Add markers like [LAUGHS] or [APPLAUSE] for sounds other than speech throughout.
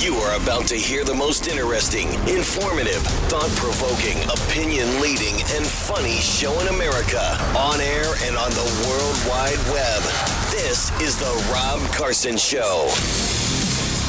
You are about to hear the most interesting, informative, thought provoking, opinion leading, and funny show in America on air and on the World Wide Web. This is The Rob Carson Show.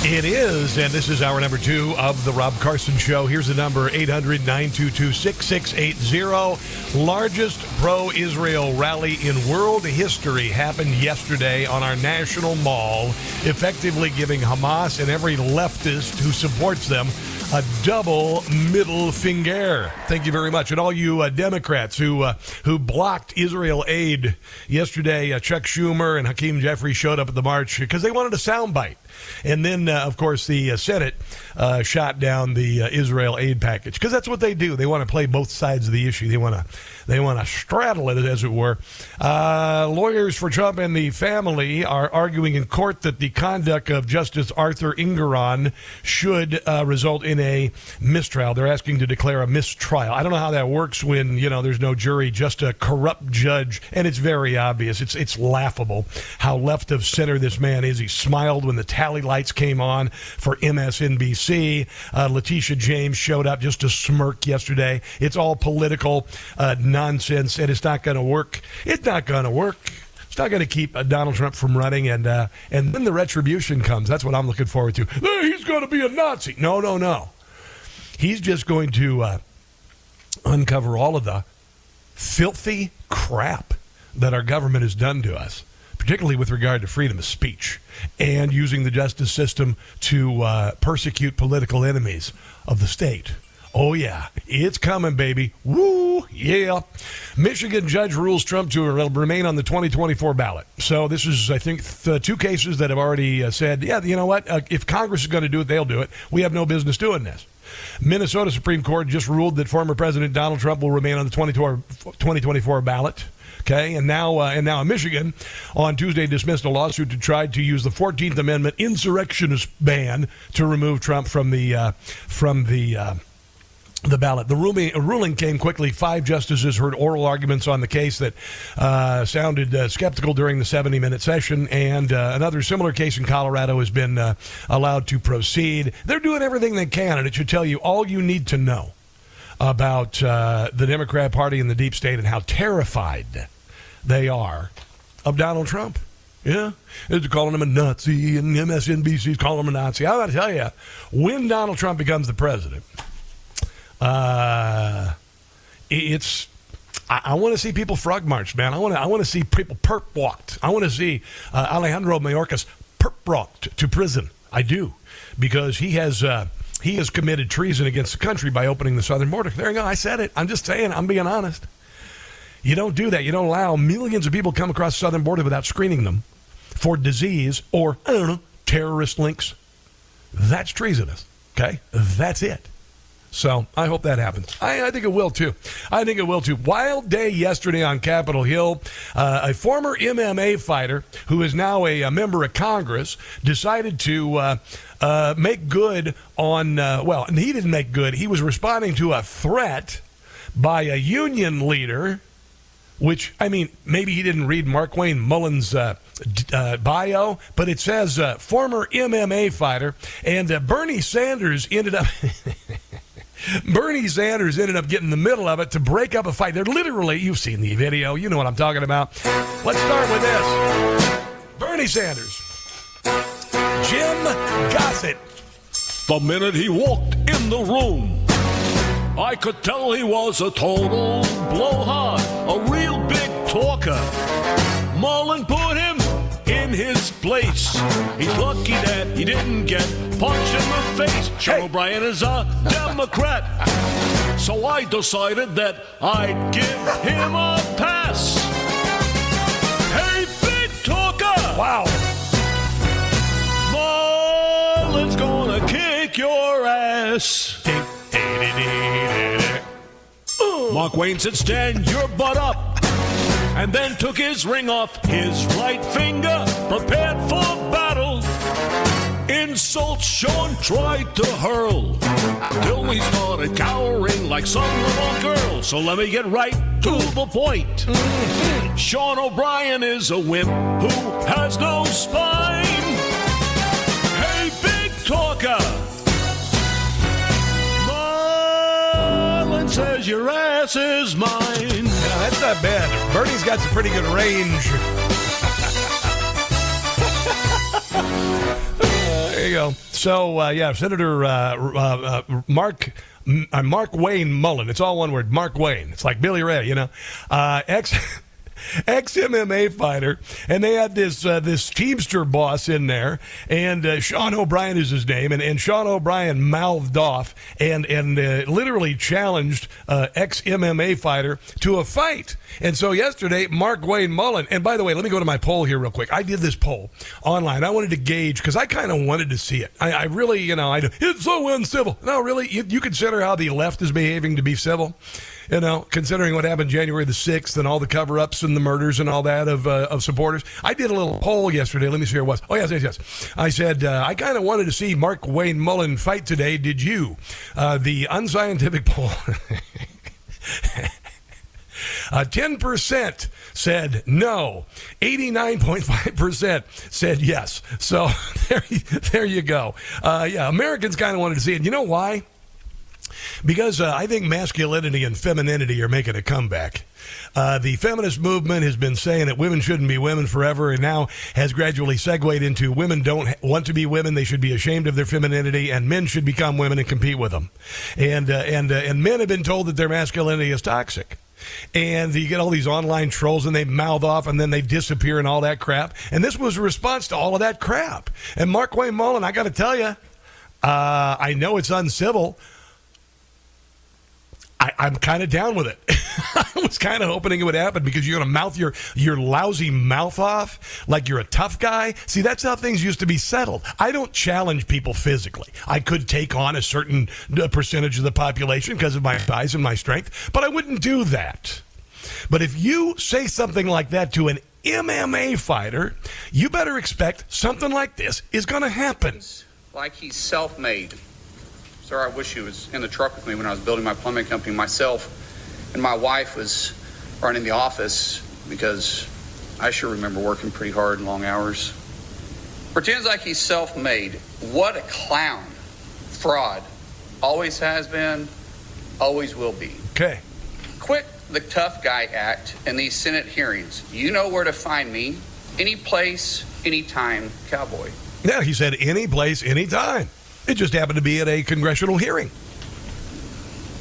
It is, and this is hour number two of the Rob Carson Show. Here's the number 800 922 6680. Largest pro Israel rally in world history happened yesterday on our national mall, effectively giving Hamas and every leftist who supports them a double middle finger. Thank you very much, and all you uh, Democrats who uh, who blocked Israel aid yesterday. Uh, Chuck Schumer and Hakeem Jeffrey showed up at the march because they wanted a soundbite. And then, uh, of course, the uh, Senate uh, shot down the uh, Israel aid package because that's what they do. They want to play both sides of the issue. They want to they want to straddle it, as it were. Uh, lawyers for Trump and the family are arguing in court that the conduct of Justice Arthur Engoron should result in a mistrial. They're asking to declare a mistrial. I don't know how that works when you know there's no jury, just a corrupt judge, and it's very obvious. It's it's laughable how left of center this man is. He smiled when the tally lights came on for MSNBC. Uh, Letitia James showed up just to smirk yesterday. It's all political uh, nonsense, and it's not going to work. It's not going to work. It's not going to keep uh, Donald Trump from running, and uh, and then the retribution comes. That's what I'm looking forward to. "Eh, he's going to be a Nazi. No, no, no. He's just going to uh, uncover all of the filthy crap that our government has done to us, particularly with regard to freedom of speech and using the justice system to uh, persecute political enemies of the state. Oh, yeah, it's coming, baby. Woo, yeah. Michigan judge rules Trump to remain on the 2024 ballot. So, this is, I think, the two cases that have already uh, said, yeah, you know what? Uh, if Congress is going to do it, they'll do it. We have no business doing this. Minnesota Supreme Court just ruled that former President Donald Trump will remain on the 2024 ballot. Okay, and now uh, and now in Michigan, on Tuesday dismissed a lawsuit to try to use the Fourteenth Amendment insurrectionist ban to remove Trump from the uh, from the. Uh, the ballot. The ruling, ruling came quickly. Five justices heard oral arguments on the case that uh, sounded uh, skeptical during the 70 minute session, and uh, another similar case in Colorado has been uh, allowed to proceed. They're doing everything they can, and it should tell you all you need to know about uh, the Democrat Party and the deep state and how terrified they are of Donald Trump. Yeah, they're calling him a Nazi, and MSNBC's calling him a Nazi. I got to tell you, when Donald Trump becomes the president, uh, it's I, I want to see people frog marched, man. I want to I want to see people perp walked. I want to see uh, Alejandro Mayorkas perp walked to prison. I do because he has. Uh, he has committed treason against the country by opening the southern border. There you go. I said it. I'm just saying. I'm being honest. You don't do that. You don't allow millions of people come across the southern border without screening them for disease or I don't know terrorist links. That's treasonous. Okay, that's it. So I hope that happens. I, I, think it will too. I think it will too. Wild day yesterday on Capitol Hill. Uh, a former MMA fighter who is now a, a member of Congress decided to uh, uh, make good on, uh, well, he didn't make good. He was responding to a threat by a union leader which I mean, maybe he didn't read Markwayne Mullin's uh, uh, bio, but it says uh, former MMA fighter, and uh, Bernie Sanders ended up. [LAUGHS] Bernie Sanders ended up getting in the middle of it to break up a fight. They're literally, you've seen the video, you know what I'm talking about. Let's start with this Bernie Sanders, Jim Gossett. The minute he walked in the room, I could tell he was a total blowhard, a real big talker. Mullin put him in his place. He's lucky that he didn't get punched in the face. Sean O'Brien is a Democrat. So I decided that I'd give him a pass. Hey, big talker! Wow. Mullin's gonna kick your ass. Mark Wayne said, Stand your butt up. And then took his ring off his right finger, prepared for battle. Insults Sean tried to hurl. Till we started cowering like some little girl. So let me get right to the point. Sean O'Brien is a wimp who has no spine. Hey, big talker! Says your ass is mine. Yeah, that's not bad. Bernie's got some pretty good range. [LAUGHS] Uh, there you go. So, uh, yeah, Senator uh, uh, uh, Mark. uh, Mark Wayne Mullin. It's all one word. Mark Wayne. It's like Billy Ray, you know. Uh, ex [LAUGHS] ex MMA fighter, and they had this uh, this Teamster boss in there, and uh, Sean O'Brien is his name, and, and Sean O'Brien mouthed off and and uh, literally challenged uh, ex MMA fighter to a fight. And so yesterday, Mark Wayne Mullin, and by the way, let me go to my poll here real quick. I did this poll online. I wanted to gauge because I kind of wanted to see it. I, I really, you know, I it's so uncivil. No, really, you, you consider how the left is behaving to be civil you know, considering what happened January the 6th and all the cover ups and the murders and all that of, uh, of supporters. I did a little poll yesterday. Let me see where it was. Oh, yes, yes, yes. I said, uh, I kind of wanted to see Mark Wayne Mullin fight today. Did you? Uh, the unscientific [LAUGHS] poll. Uh, 10% said no. 89.5% said yes. So [LAUGHS] there, there you go. Uh, yeah, Americans kind of wanted to see it. You know why? Because uh, I think masculinity and femininity are making a comeback. Uh, the feminist movement has been saying that women shouldn't be women forever, and now has gradually segued into women don't want to be women; they should be ashamed of their femininity, and men should become women and compete with them. And uh, and uh, and men have been told that their masculinity is toxic. And you get all these online trolls, and they mouth off, and then they disappear, and all that crap. And this was a response to all of that crap. And Mark Wayne Mullin, I got to tell you, uh, I know it's uncivil. I, I'm kind of down with it. [LAUGHS] I was kind of hoping it would happen because you're going to mouth your your lousy mouth off like you're a tough guy. See, that's how things used to be settled. I don't challenge people physically. I could take on a certain uh, percentage of the population because of my size and my strength, but I wouldn't do that. But if you say something like that to an MMA fighter, you better expect something like this is going to happen. like he's self-made. Sir, I wish he was in the truck with me when I was building my plumbing company myself, and my wife was running the office because I sure remember working pretty hard and long hours. Pretends like he's self-made. What a clown, fraud, always has been, always will be. Okay. Quit the tough guy act in these Senate hearings. You know where to find me, any place, anytime, cowboy. Yeah, he said any place, anytime. It just happened to be at a congressional hearing.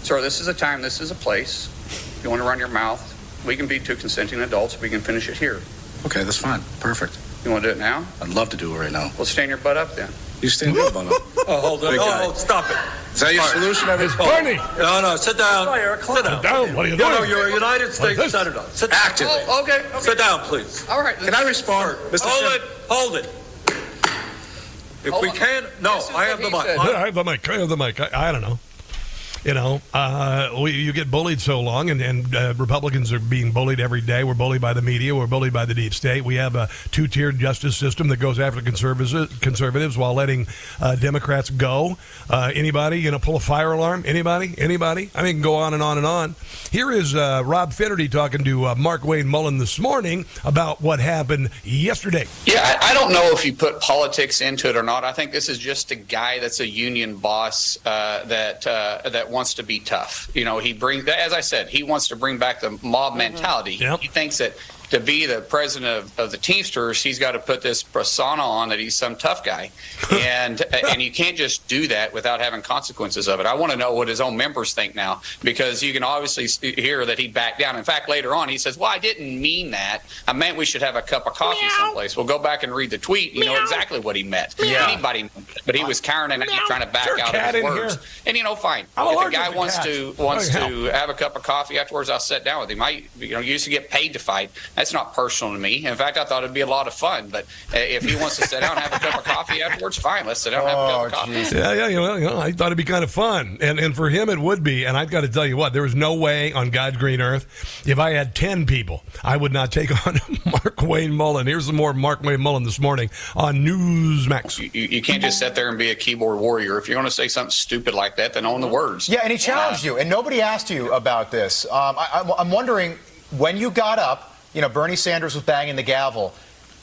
Sir, this is a time, this is a place. If you want to run your mouth, we can be two consenting adults. We can finish it here. Okay, that's fine. Perfect. You want to do it now? I'd love to do it right now. Well, stand your butt up then. You stand your butt up. [LAUGHS] Oh, hold on. Oh, oh, stop it. Is that your All right. solution? Every- oh. Bernie, No, no, sit down. Sit down. down. What are you No, no, doing? you're a United States this. Senator. Sit down. Active. Oh, okay. okay. Sit down, please. All right. Can I respond, Mr. Hold Chairman? it. Hold it. If Hold we on. can, no, This is I have the he mic. said. I have the mic. I have the mic. I, I don't know. You know, uh, we, you get bullied so long, and, and uh, Republicans are being bullied every day. We're bullied by the media. We're bullied by the deep state. We have a two-tiered justice system that goes after conservatives, conservatives while letting uh, Democrats go. Uh, anybody, you know, pull a fire alarm? Anybody? Anybody? I mean, go on and on and on. Here is uh, Rob Finnerty talking to uh, Mark Wayne Mullin this morning about what happened yesterday. Yeah, I, I don't know if you put politics into it or not. I think this is just a guy that's a union boss that that wants to be tough. You know, he brings, as I said, he wants to bring back the mob mm-hmm. mentality. Yep. He thinks that to be the president of, of the Teamsters, he's got to put this persona on that he's some tough guy, [LAUGHS] and and you can't just do that without having consequences of it. I want to know what his own members think now because you can obviously hear that he backed down. In fact, later on he says, "Well, I didn't mean that. I meant we should have a cup of coffee someplace." Well, go back and read the tweet. You know exactly what he meant. Yeah. Anybody, but he was cowering and trying to back Is out of his words. here? And you know, fine. I'm if a guy wants cats. to wants Oh, to have a cup of coffee afterwards, I'll sit down with him. I, you know, used to get paid to fight. That's not personal to me. In fact, I thought it'd be a lot of fun. But uh, if he wants to sit down and have a cup of coffee afterwards, fine. Let's sit down and have a cup of coffee. Yeah, yeah, you know, you know, I thought it'd be kind of fun, and and for him it would be. And I've got to tell you what, there was no way on God's green earth if I had ten people, I would not take [LAUGHS] on Mark Wayne Mullin. Here's some more Mark Wayne Mullin this morning on Newsmax. You, you can't just sit there and be a keyboard warrior. If you're going to say something stupid like that, then own the words. Yeah, and he challenged you, and nobody asked you about this. Um, I, I'm- I'm wondering when you got up. You know, Bernie Sanders was banging the gavel.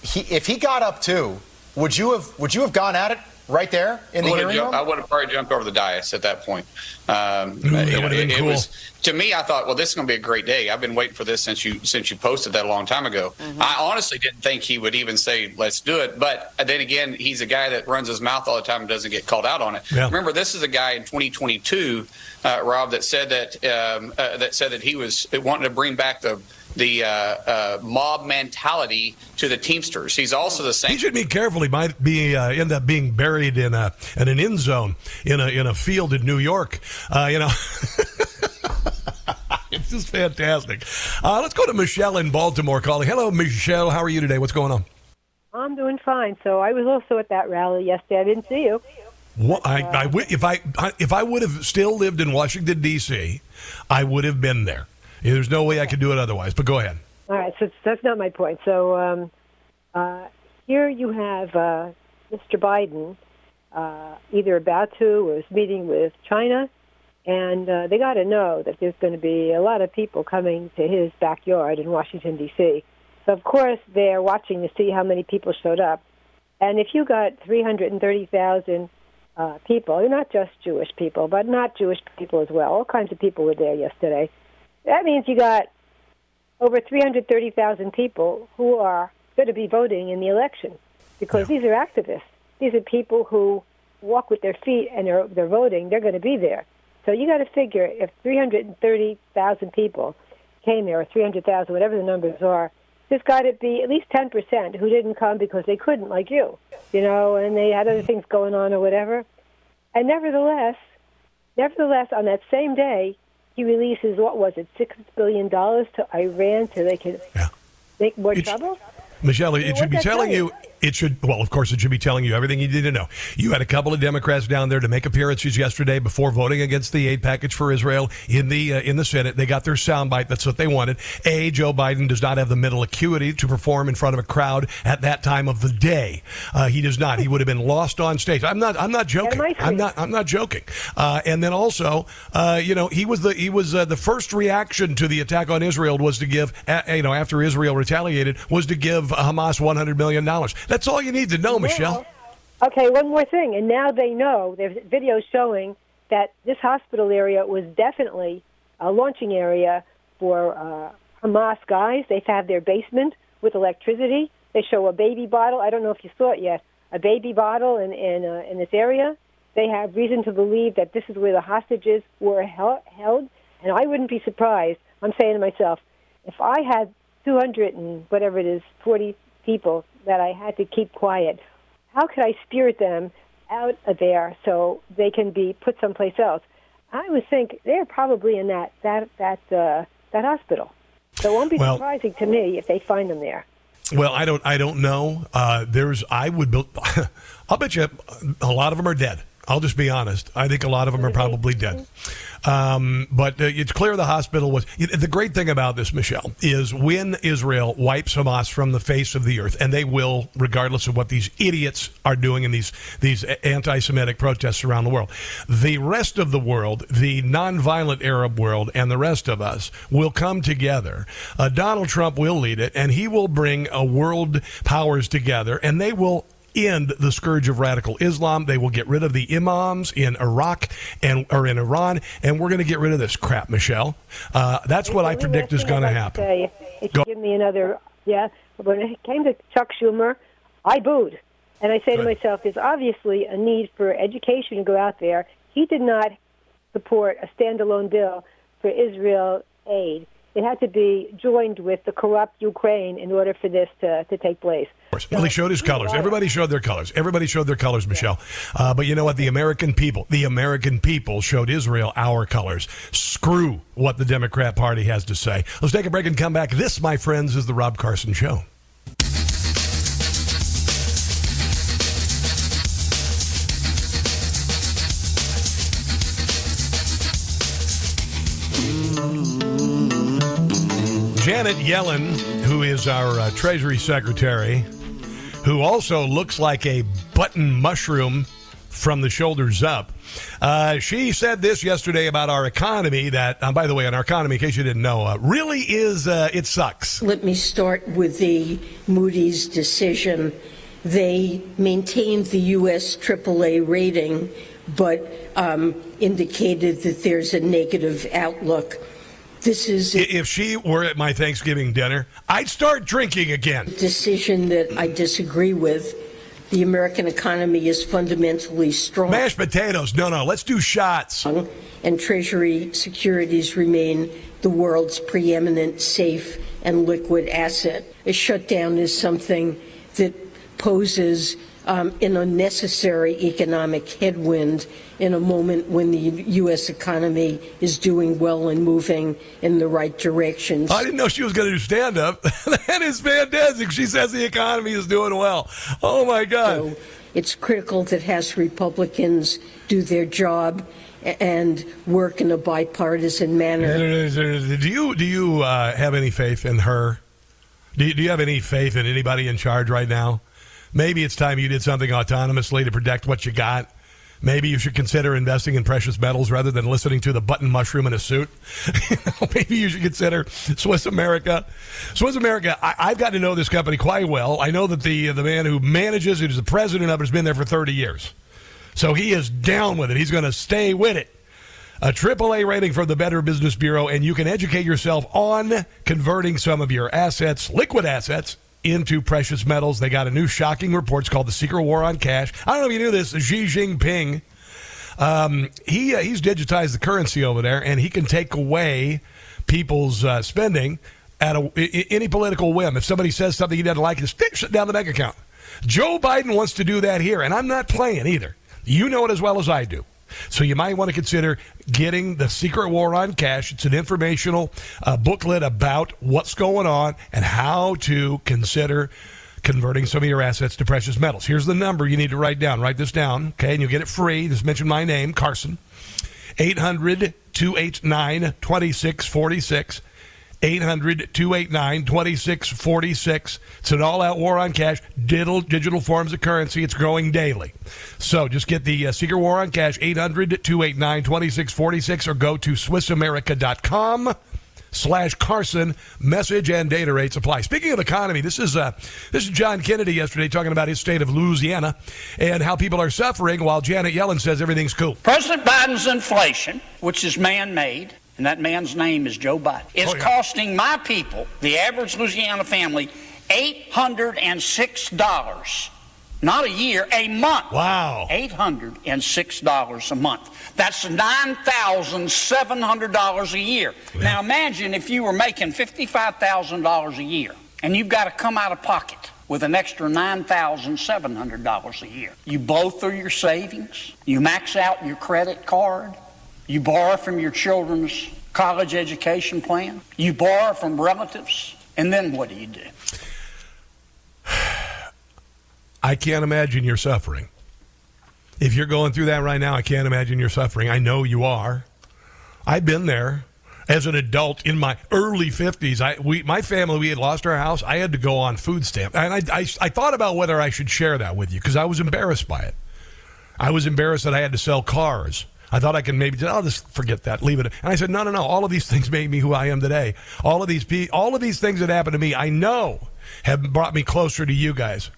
He, if he got up too, would you have would you have gone at it right there in I the would, have hearing jumped, room? I would have probably jumped over the dais at that point. Um, Ooh, that you would've been it, it cool. was to me. I thought, well, this is going to be a great day. I've been waiting for this since you since you posted that a long time ago. I honestly didn't think he would even say, "Let's do it." But then again, he's a guy that runs his mouth all the time and doesn't get called out on it. Yeah. Remember, this is a guy in 2022, uh, Rob, that said that um, uh, that said that he was wanting to bring back the the uh, uh, mob mentality to the Teamsters. He's also the same. He should be careful. He might be uh, end up being buried in a in an end zone in a in a field in New York. Uh, you know. [LAUGHS] It's just fantastic. Uh, let's go to Michelle in Baltimore calling. Hello, Michelle. How are you today? What's going on? I'm doing fine. So I was also at that rally yesterday. I didn't see you. What, I, I if I if I would have still lived in Washington D.C., I would have been there. There's no way I could do it otherwise. But go ahead. All right, so that's not my point. So um, uh, here you have uh, Mr. Biden uh, either about to or is meeting with China, and uh, they got to know that there's going to be a lot of people coming to his backyard in Washington D.C. So of course they're watching to see how many people showed up, and if you got 330,000 uh, people, not just Jewish people, but not Jewish people as well, all kinds of people were there yesterday. That means you got over 330,000 people who are going to be voting in the election because these are activists. These are people who walk with their feet and they're, they're voting. They're going to be there. So you got to figure if 330,000 people came there, or 300,000, whatever the numbers are, there's got to be at least 10% who didn't come because they couldn't, like you, you know, and they had other things going on or whatever. And nevertheless, nevertheless, on that same day, he releases what was it, six billion dollars to Iran so they can Yeah. make more It's- trouble. Michelle, it should be telling tell you. It should. Well, of course, it should be telling you everything you need to know. You had a couple of Democrats down there to make appearances yesterday before voting against the aid package for Israel in the uh, in the Senate. They got their soundbite. That's what they wanted. A. Joe Biden does not have the mental acuity to perform in front of a crowd at that time of the day. Uh, he does not. He would have been lost on stage. I'm not. I'm not joking. I'm not. I'm not joking. Uh, and then also, uh, you know, he was the he was uh, the first reaction to the attack on Israel was to give, uh, you know, after Israel retaliated, was to give Hamas 100 million dollars. That's all you need to know, Michelle. Okay, one more thing. And now they know there's videos showing that this hospital area was definitely a launching area for uh, Hamas guys. They've had their basement with electricity. They show a baby bottle. I don't know if you saw it yet. A baby bottle in in, uh, in this area. They have reason to believe that this is where the hostages were hel- held. And I wouldn't be surprised. I'm saying to myself, if I had 200 and whatever it is, 40 people that I had to keep quiet, how could I spirit them out of there so they can be put someplace else? I would think they're probably in that that that uh, that hospital. So it won't be Well- surprising to me if they find them there. Well, I don't. I don't know. Uh, there's. I would. build [LAUGHS] I'll bet you a lot of them are dead. I'll just be honest. I think a lot of them are probably dead. Um, but uh, it's clear the hospital was. The great thing about this, Michelle, is when Israel wipes Hamas from the face of the earth, and they will, regardless of what these idiots are doing in these these anti-Semitic protests around the world, the rest of the world, the nonviolent Arab world, and the rest of us will come together. Uh, Donald Trump will lead it, and he will bring a world powers together, and they will end the scourge of radical Islam. They will get rid of the imams in Iraq and or in Iran, and we're going to get rid of this crap, Michelle. Uh, that's what I predict is going to happen. say, if Go- give me another, yeah. When it came to Chuck Schumer, I booed, and I say to myself, "There's obviously a need for education to go out there." He did not support a standalone bill for Israel aid. It had to be joined with the corrupt Ukraine in order for this to, to take place. Well, he showed his colors. Everybody showed their colors. Everybody showed their colors, Michelle. Uh, but you know what? The American people, the American people showed Israel our colors. Screw what the Democrat Party has to say. Let's take a break and come back. This, my friends, is the Rob Carson Show. Janet Yellen, who is our uh, Treasury Secretary, who also looks like a button mushroom from the shoulders up. Uh, she said this yesterday about our economy that, uh, by the way, on our economy, in case you didn't know, uh, really is, uh, it sucks. Let me start with the Moody's decision they maintained the U.S. AAA rating, but um, indicated that there's a negative outlook. This is I- If she were at my Thanksgiving dinner, I'd start drinking again. decision that I disagree with. The American economy is fundamentally strong. Mashed potatoes. No, no. Let's do shots. And Treasury securities remain the world's preeminent safe and liquid asset. A shutdown is something that poses um, an unnecessary economic headwind in a moment when the U.S. economy is doing well and moving in the right direction. I didn't know she was going to do stand up. [LAUGHS] that is fantastic. She says the economy is doing well. Oh, my God. So it's critical that House Republicans do their job and work in a bipartisan manner. Do you do you uh, have any faith in her? Do you, do you have any faith in anybody in charge right now? Maybe it's time you did something autonomously to protect what you got. Maybe you should consider investing in precious metals rather than listening to the button mushroom in a suit. [LAUGHS] Maybe you should consider Swiss America. Swiss America. I, I've got to know this company quite well. I know that the uh, the man who manages it, who's the president of it, has been there for thirty years. So he is down with it. He's going to stay with it. A AAA rating from the Better Business Bureau, and you can educate yourself on converting some of your assets, liquid assets, into precious metals. They got a new shocking report. It's called The Secret War on Cash. I don't know if you knew this. Xi Jinping, um, he, uh, he's digitized the currency over there, and he can take away people's uh, spending at a, i- any political whim. If somebody says something he doesn't like, just shut down the bank account. Joe Biden wants to do that here, and I'm not playing either. You know it as well as I do. So you might want to consider getting the Secret War on Cash. It's an informational uh, booklet about what's going on and how to consider converting some of your assets to precious metals. Here's the number you need to write down. Write this down, okay? And you'll get it free. Just mention my name, Carson. 800 289 2646. 800 289 2646. It's an all out war on cash, digital, digital forms of currency. It's growing daily. So just get the uh, Secret War on Cash, 800 289 2646, or go to SwissAmerica.com slash Carson. Message and data rates apply. Speaking of economy, this is uh, this is John Kennedy yesterday talking about his state of Louisiana and how people are suffering while Janet Yellen says everything's cool. President Biden's inflation, which is man made, and that man's name is Joe Biden, is Oh, yeah. costing my people, the average Louisiana family, $806. Not a year, a month. Wow. $806 a month. That's $9,700 a year. Now imagine if you were making $55,000 a year and you've got to come out of pocket with an extra $9,700 a year. You blow through your savings, you max out your credit card, you borrow from your children's college education plan, you borrow from relatives, and then what do you do? [SIGHS] I can't imagine you're suffering. If you're going through that right now, I can't imagine you're suffering. I know you are. I've been there as an adult in my early 50s. I we my family we had lost our house. I had to go on food stamps. and I I, I thought about whether I should share that with you because I was embarrassed by it. I was embarrassed that I had to sell cars. I thought I could maybe just, I'll just forget that, leave it. And I said, no, no, no. All of these things made me who I am today. All of these, pe- all of these things that happened to me, I know have brought me closer to you guys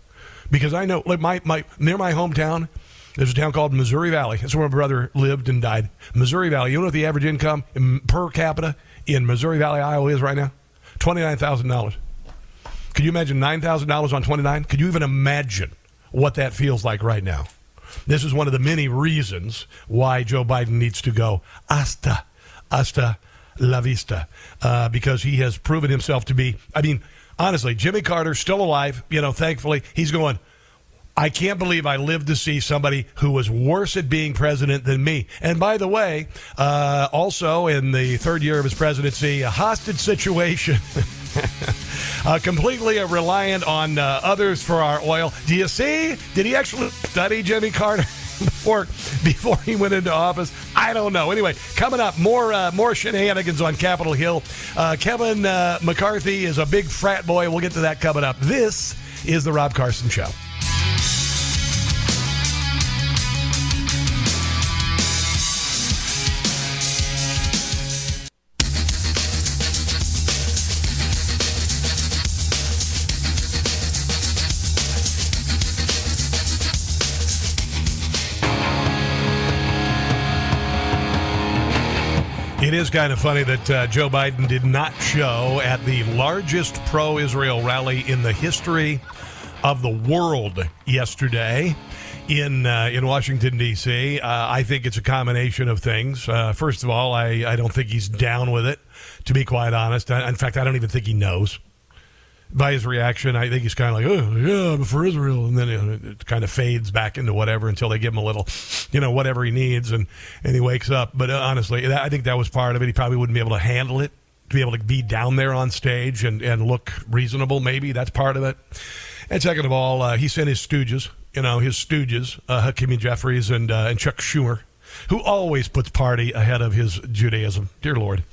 because I know, like my, my near my hometown, there's a town called Missouri Valley. That's where my brother lived and died. Missouri Valley. You know what the average income in, per capita in Missouri Valley, Iowa is right now? Twenty nine thousand dollars. Could you imagine nine thousand dollars on twenty nine? Could you even imagine what that feels like right now? This is one of the many reasons why Joe Biden needs to go hasta, hasta la vista, uh, because he has proven himself to be. I mean, honestly, Jimmy Carter still alive. You know, thankfully, he's going. I can't believe I lived to see somebody who was worse at being president than me. And by the way, uh, also in the third year of his presidency, a hostage situation. [LAUGHS] uh, completely reliant on uh, others for our oil. Do you see? Did he actually study Jimmy Carter? [LAUGHS] Before before he went into office, I don't know. Anyway, coming up, more uh, more shenanigans on Capitol Hill. Uh, Kevin uh, McCarthy is a big frat boy. We'll get to that coming up. This is the Rob Carson Show. Is kind of funny that uh, Joe Biden did not show at the largest pro Israel rally in the history of the world yesterday in uh, in Washington D.C. Uh, I think it's a combination of things. Uh, first of all, I, I don't think he's down with it. To be quite honest, I, in fact, I don't even think he knows. By his reaction, I think he's kind of like, "Oh yeah, I'm for Israel," and then know, it kind of fades back into whatever until they give him a little, you know, whatever he needs, and and he wakes up. But uh, honestly, that, I think that was part of it. He probably wouldn't be able to handle it to be able to be down there on stage and, and look reasonable. Maybe that's part of it. And second of all, uh, he sent his stooges, you know, his stooges, uh, Hakimi Jeffries and uh, and Chuck Schumer, who always puts party ahead of his Judaism. Dear Lord,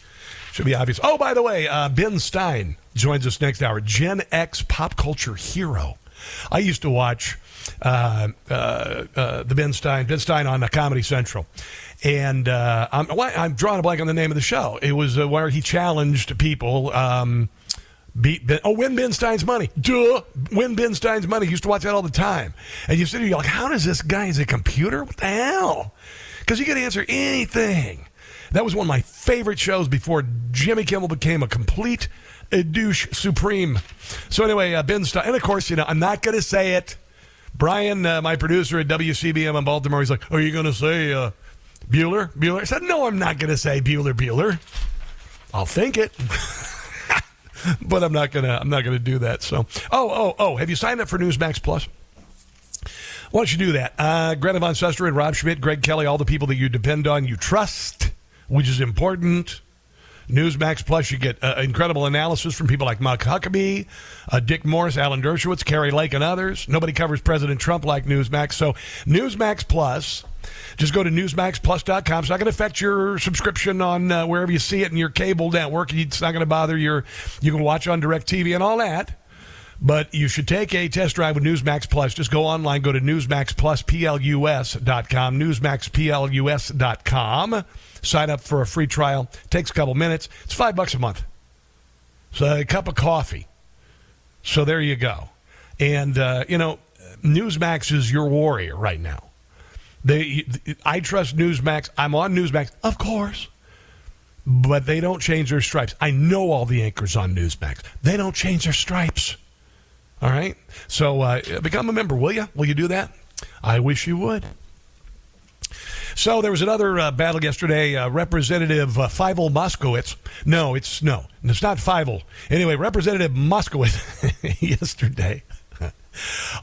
should be obvious. Oh, by the way, uh, Ben Stein joins us next hour. Gen X pop culture hero. I used to watch uh, uh, uh, the Ben Stein, Ben Stein on uh, Comedy Central, and uh, I'm, I'm drawing a blank on the name of the show. It was where he challenged people. Um, beat ben, oh, win Ben Stein's money. Duh, win Ben Stein's money. Used to watch that all the time, and you sit there, you're like, how does this guy? Is a computer? What the hell? Because you can answer anything. That was one of my favorite shows before Jimmy Kimmel became a complete uh, douche supreme. So anyway, uh, Ben Stein, and of course, you know, I'm not going to say it. Brian, uh, my producer at WCBM in Baltimore, he's like, "Are you going to say uh, Bueller? Bueller?" I said, "No, I'm not going to say Bueller. Bueller. I'll think it." [LAUGHS] but I'm not gonna I'm not gonna do that. So oh oh oh have you signed up for Newsmax Plus? Why don't you do that? Uh, Greta Van Susteren, Rob Schmitt, Greg Kelly, all the people that you depend on, you trust, which is important. Newsmax Plus, you get uh, incredible analysis from people like Mark Huckabee, uh, Dick Morris, Alan Dershowitz, Kari Lake, and others. Nobody covers President Trump like Newsmax. So, Newsmax Plus, just go to newsmaxplus.com. It's not going to affect your subscription on uh, wherever you see it in your cable network. It's not going to bother your, you can watch on DirecTV and all that. But you should take a test drive with Newsmax Plus. Just go online, go to newsmaxpluspLUS.com, newsmaxplus.com. Sign up for a free trial. Takes a couple minutes. It's five bucks a month. So a cup of coffee. So there you go. And, uh, you know, Newsmax is your warrior right now. They, I trust Newsmax. I'm on Newsmax, of course, but they don't change their stripes. I know all the anchors on Newsmax. They don't change their stripes. All right. So uh, become a member, will you? Will you do that? I wish you would. So there was another uh, battle yesterday. Uh, Representative uh, Fievel Moskowitz. No, it's no, it's not Fievel. Anyway, Representative Moskowitz [LAUGHS] yesterday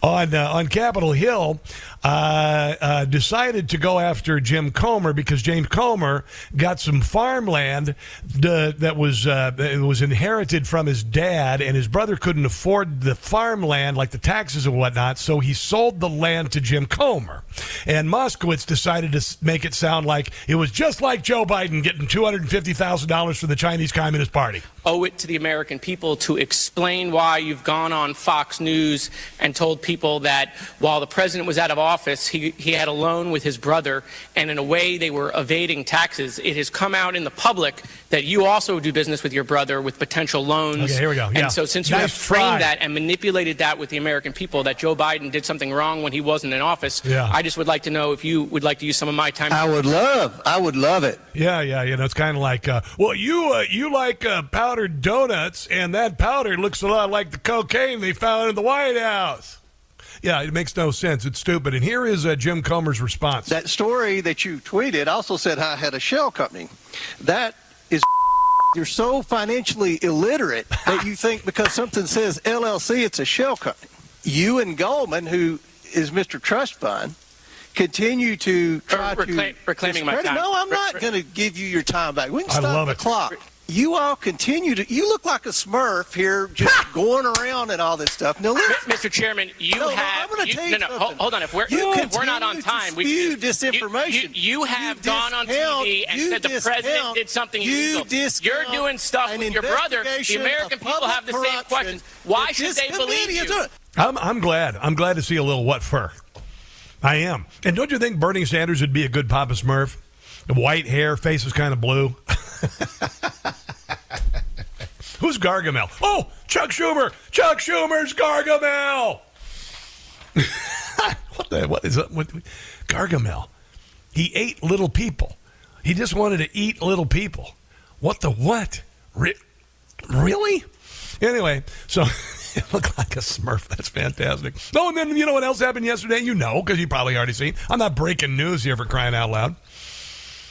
on uh, on Capitol Hill uh, uh, decided to go after Jim Comer because James Comer got some farmland uh, that was uh, was inherited from his dad, and his brother couldn't afford the farmland, like the taxes and whatnot, so he sold the land to Jim Comer. And Moskowitz decided to make it sound like it was just like Joe Biden getting two hundred and fifty thousand dollars from the Chinese Communist Party. owe it to the American people to explain why you've gone on Fox News and told people that while the president was out of office, he, he had a loan with his brother, and in a way they were evading taxes. It has come out in the public that you also do business with your brother with potential loans. Okay, here we go. Yeah. And so since you Nice have framed try. that and manipulated that with the American people that Joe Biden did something wrong when he wasn't in office, Yeah. I just would like to know if you would like to use some of my time. I would love, I would love it. Yeah, yeah, you know, it's kind of like, uh, well, you uh, you like uh, powdered donuts, and that powder looks a lot like the cocaine they found in the White House. Yeah, it makes no sense. It's stupid. And here is uh, Jim Comer's response. That story that you tweeted also said I had a shell company. That is. [LAUGHS] You're so financially illiterate [LAUGHS] that you think because something says LLC, it's a shell company. You and Goldman, who is Mr. Trust Fund, continue to try reclaim- to reclaiming my discredit- time. No, I'm not re- going to give you your time back. We can I stop love the it. clock. You all continue to. You look like a Smurf here, just going around and all this stuff. No. Mr. Chairman, you No, no, have. I'm gonna you- tell you no, no, something. hold, hold on. If we're, You if we're not on continue to time, we spew you- disinformation. You, you have You gone on discount- TV and you said the president did something you illegal. you're doing stuff with your brother. The American people have the same questions. Why should they believe you? I'm, I'm glad. I'm glad to see a little what fur. I am. And don't you think Bernie Sanders would be a good Papa Smurf? The white hair, face is kind of blue. [LAUGHS] Who's Gargamel? Oh, Chuck Schumer. Chuck Schumer's Gargamel. [LAUGHS] what the? What is that? What, Gargamel. He ate little people. He just wanted to eat little people. What the what? Re- really? Anyway, so [LAUGHS] it looked like a Smurf. That's fantastic. Oh, and then you know what else happened yesterday? You know, because you probably already seen. I'm not breaking news here for crying out loud.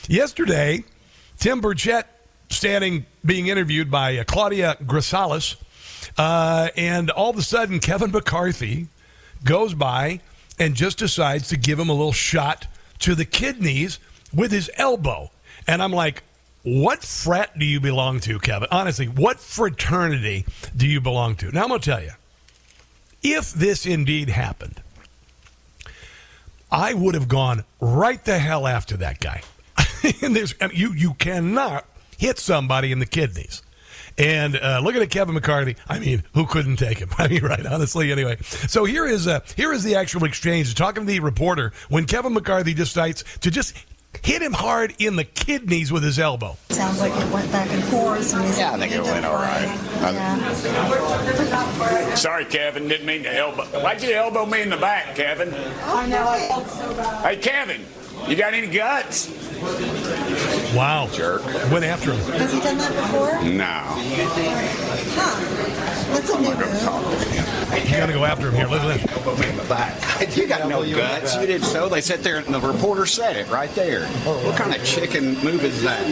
Yesterday, Tim Burchett standing being interviewed by uh, Claudia Grisales, uh, and all of a sudden Kevin McCarthy goes by and just decides to give him a little shot to the kidneys with his elbow. And I'm like, what frat do you belong to, Kevin? Honestly, what fraternity do you belong to? Now, I'm going to tell you if this indeed happened, I would have gone right the hell after that guy. [LAUGHS] and there's, I mean, you, you cannot hit somebody in the kidneys. And uh, looking at Kevin McCarthy, I mean, who couldn't take him? [LAUGHS] I mean, right? Honestly, anyway. So here is uh, here is the actual exchange. Talking to the reporter when Kevin McCarthy decides to just hit him hard in the kidneys with his elbow. Sounds like it went back and forth. And yeah, I think it went all right. Yeah. Sorry, Kevin. Didn't mean to elbow. Why'd you elbow me in the back, Kevin? I know. I felt so bad. Hey, Kevin, you got any guts? Wow. Jerk. Went after him. Has he done that before? No. Huh. That's a new move. You got to go after him here. Listen. Elbow me in the back. You got no guts. You did so. They sat there, and the reporter said it right there. What kind of chicken move is that?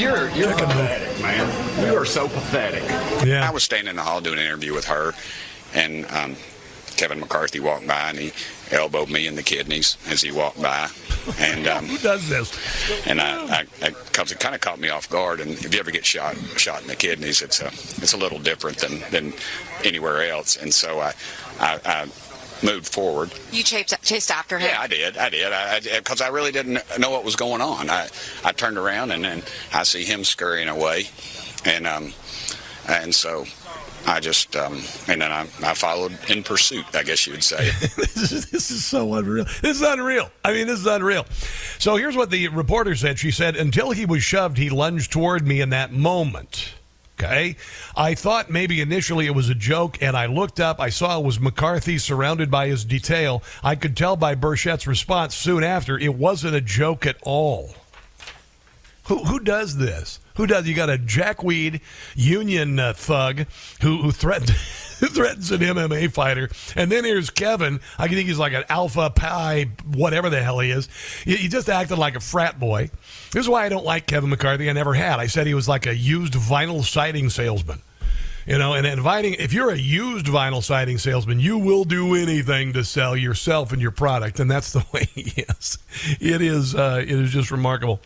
You're you're pathetic, man. You are so pathetic. Yeah. I was standing in the hall doing an interview with her, and um, Kevin McCarthy walked by and he elbowed me in the kidneys as he walked by. And um, Who does this? and I, I, I cause it kind of caught me off guard. And if you ever get shot shot in the kidneys, it's a it's a little different than, than anywhere else. And so I, I, I moved forward. You chased, chased after him? Yeah, I did. I did. I because I, really didn't know what was going on. I I turned around and then I see him scurrying away, and um and so. I just um, and then I, I followed in pursuit. I guess you would say. [LAUGHS] this, is, this is so unreal. This is unreal. I mean, this is unreal. So here's what the reporter said. She said, until he was shoved, he lunged toward me in that moment. Okay. I thought maybe initially it was a joke, and I looked up. I saw it was McCarthy surrounded by his detail. I could tell by Burchett's response soon after it wasn't a joke at all. Who, who does this? Who does? You got a jackweed union uh, thug who, who threatened. [LAUGHS] threatens an MMA fighter, and then here's Kevin. I think he's like an alpha pi, whatever the hell he is. He, just acted like a frat boy. This is why I don't like Kevin McCarthy. I never had. I said he was like a used vinyl siding salesman. You know, and inviting, if you're a used vinyl siding salesman, you will do anything to sell yourself and your product. And that's the [LAUGHS] way he is. It is, uh, it is just remarkable.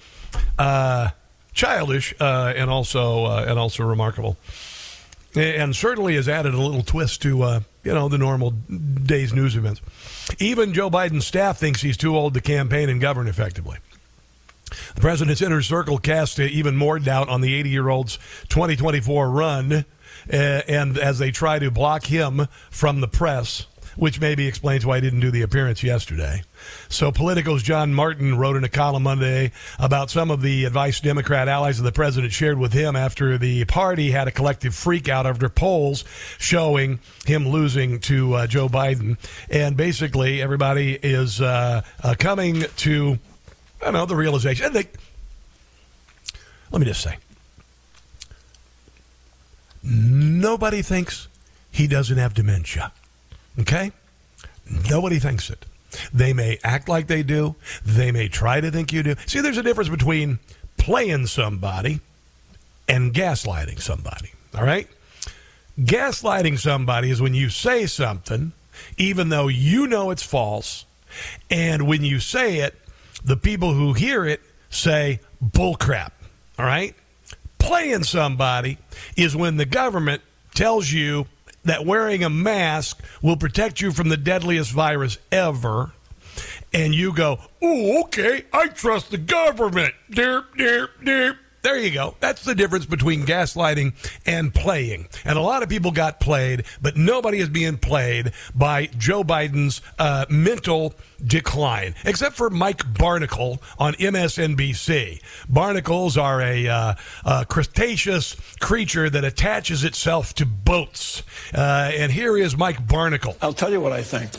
Uh, childish, uh, and also, uh, and also remarkable. And certainly has added a little twist to, uh, you know, the normal day's news events. Even Joe Biden's staff thinks he's too old to campaign and govern effectively. The president's inner circle cast even more doubt on the 80 year old's 2024 run, uh, and as they try to block him from the press, which maybe explains why he didn't do the appearance yesterday. So, Politico's John Martin wrote in a column Monday about some of the advice Democrat allies of the president shared with him after the party had a collective freakout after polls showing him losing to uh, Joe Biden. And basically, everybody is uh, uh, coming to, I don't know, the realization. Let me just say nobody thinks he doesn't have dementia. Okay? Nobody thinks it. They may act like they do. They may try to think you do. See, there's a difference between playing somebody and gaslighting somebody. All right? Gaslighting somebody is when you say something, even though you know it's false, and when you say it, the people who hear it say bullcrap. All right? Playing somebody is when the government tells you that wearing a mask will protect you from the deadliest virus ever. And you go, oh, okay, I trust the government. Derp, derp, derp. There you go. That's the difference between gaslighting and playing. And a lot of people got played, but nobody is being played by Joe Biden's uh, mental decline, except for Mike Barnicle on MSNBC. Barnacles are a, uh, a cretaceous creature that attaches itself to boats. Uh, and here is Mike Barnicle. I'll tell you what I think.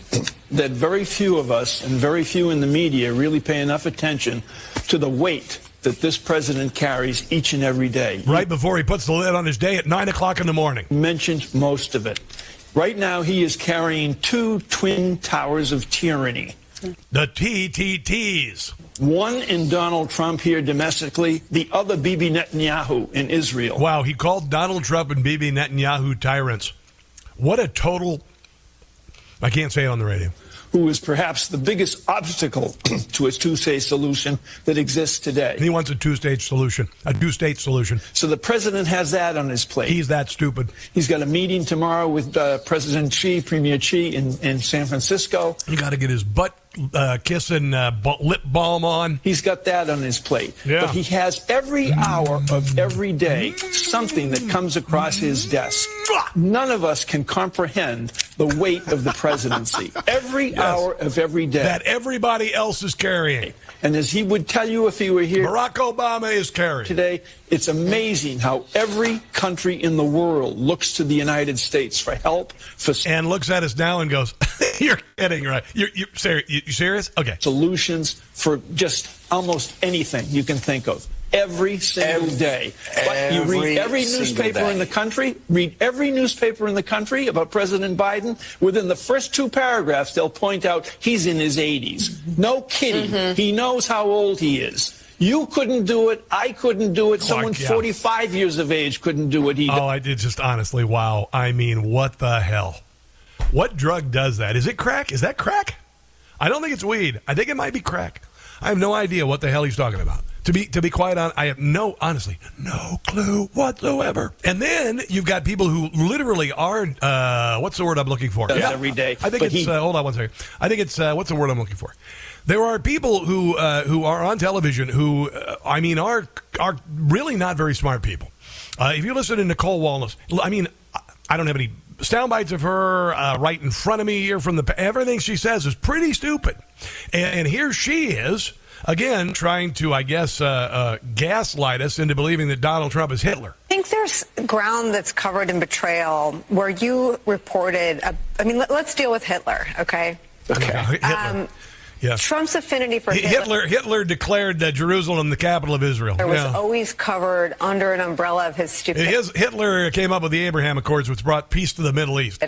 That very few of us and very few in the media really pay enough attention to the weight that this president carries each and every day. Right before he puts the lid on his day at 9 o'clock in the morning. Mentioned most of it. Right now, he is carrying two twin towers of tyranny. The TTTs. One in Donald Trump here domestically, the other Bibi Netanyahu in Israel. Wow, he called Donald Trump and Bibi Netanyahu tyrants. What a total. I can't say it on the radio. Who is perhaps the biggest obstacle [CLEARS THROAT] to a two state solution that exists today. He wants a two state solution, a two state solution. So the president has that on his plate. He's that stupid. He's got a meeting tomorrow with uh, President Xi, Premier Xi in, in San Francisco. He got to get his butt uh, kissing uh, lip balm on. He's got that on his plate. Yeah. But he has every hour of every day something that comes across his desk. None of us can comprehend the weight of the presidency. [LAUGHS] Every hour of every day. That everybody else is carrying. And as he would tell you if he were here, Barack Obama is carrying. today, it's amazing how every country in the world looks to the United States for help, for And looks at us now and goes, [LAUGHS] You're kidding, right? You're, you're serious? You, you serious? Okay. solutions for just almost anything you can think of. Every single Ev- day. You read every every newspaper day. in the country, read every newspaper in the country about President Biden. Within the first two paragraphs, they'll point out he's in his 80s. No kidding. Mm-hmm. He knows how old he is. You couldn't do it. I couldn't do it. Someone yeah. 45 years of age couldn't do what he. Oh, I did just honestly, wow. I mean, what the hell? What drug does that? Is it crack? Is that crack? I don't think it's weed. I think it might be crack. I have no idea what the hell he's talking about. To be to be quite honest, I have no honestly no clue whatsoever. And then you've got people who literally are uh, what's the word I'm looking for? Does every day. I think But it's he- uh, hold on one second. I think it's uh, what's the word I'm looking for? There are people who uh, who are on television who uh, I mean are are really not very smart people. Uh, if you listen to Nicolle Wallace, I mean I- I don't have any sound bites of her uh, right in front of me here from the everything she says is pretty stupid, and, and here she is again trying to I guess uh, uh, gaslight us into believing that Donald Trump is Hitler. I think there's ground that's covered in betrayal where you reported. A, I mean, let, us deal with Hitler, okay? Okay, Hitler. Um, yeah. Trump's affinity for Hitler Hitler, Hitler declared that Jerusalem the capital of Israel. It was Yeah. always covered under an umbrella of his stupidity. His, Hitler came up with the Abraham Accords, which brought peace to the Middle East.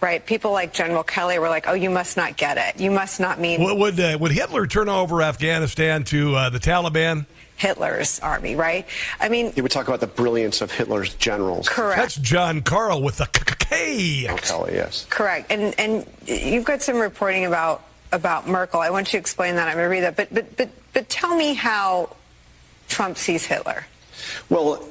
Right? People like General Kelly were like, "Oh, you must not get it. You must not mean Would would, uh, would Hitler turn over Afghanistan to uh, the Taliban? Hitler's army." Right? I mean, He would talk about the brilliance of Hitler's generals. Correct. That's Jon Karl with the K. Kelly, yes. Correct. And and you've got some reporting about about Merkel. I want you to explain that. I'm going to read that. But but but but tell me how Trump sees Hitler. Well,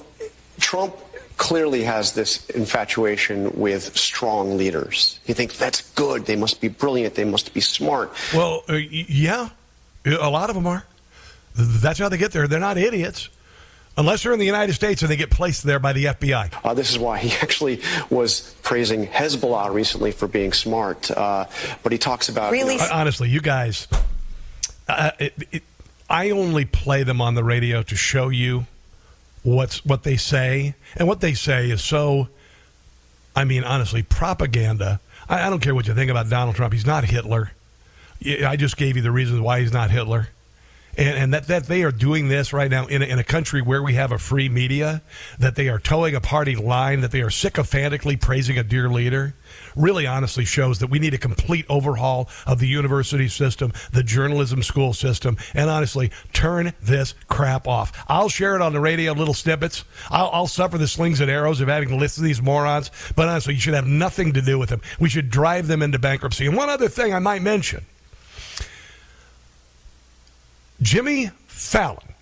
Trump clearly has this infatuation with strong leaders. He thinks that's good. They must be brilliant. They must be smart. Well, uh, yeah, a lot of them are. That's how they get there. They're not idiots. Unless they're in the United States and they get placed there by the FBI. Uh, this is why he [LAUGHS] actually was praising Hezbollah recently for being smart. Uh, but he talks about you know, Uh, Honestly, you guys, uh, it, it, I only play them on the radio to show you what's what they say, and what they say is so. I mean, honestly, propaganda. I, I don't care what you think about Donald Trump. He's not Hitler. I just gave you the reasons why he's not Hitler. And, and that, that they are doing this right now in a, in a country where we have a free media, that they are towing a party line, that they are sycophantically praising a dear leader, really honestly shows that we need a complete overhaul of the university system, the journalism school system, and honestly, turn this crap off. I'll share it on the radio, little snippets. I'll, I'll suffer the slings and arrows of having to listen to these morons, but honestly, you should have nothing to do with them. We should drive them into bankruptcy. And one other thing I might mention. Jimmy Fallon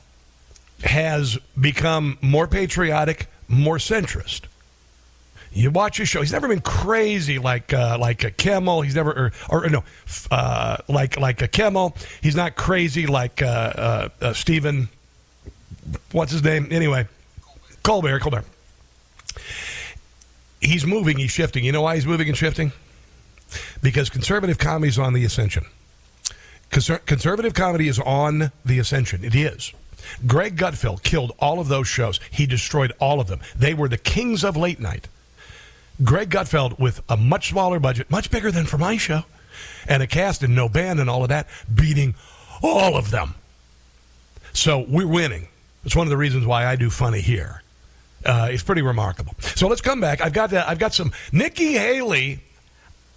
has become more patriotic, more centrist. You watch his show; he's never been crazy like uh, like a Kimmel. He's never or, or no, uh, like like a Kimmel. He's not crazy like uh, uh, uh, Stephen. What's his name? Anyway, Colbert. Colbert. He's moving. He's shifting. You know why he's moving and shifting? Because conservative comedy is on the ascension. Conser- conservative comedy is on the ascension. It is. Greg Gutfeld killed all of those shows. He destroyed all of them. They were the kings of late night. Greg Gutfeld, with a much smaller budget, much bigger than for my show, and a cast and no band and all of that, beating all of them. So we're winning. It's one of the reasons why I do funny here. Uh, it's pretty remarkable. So let's come back. I've got uh, I've got some Nikki Haley.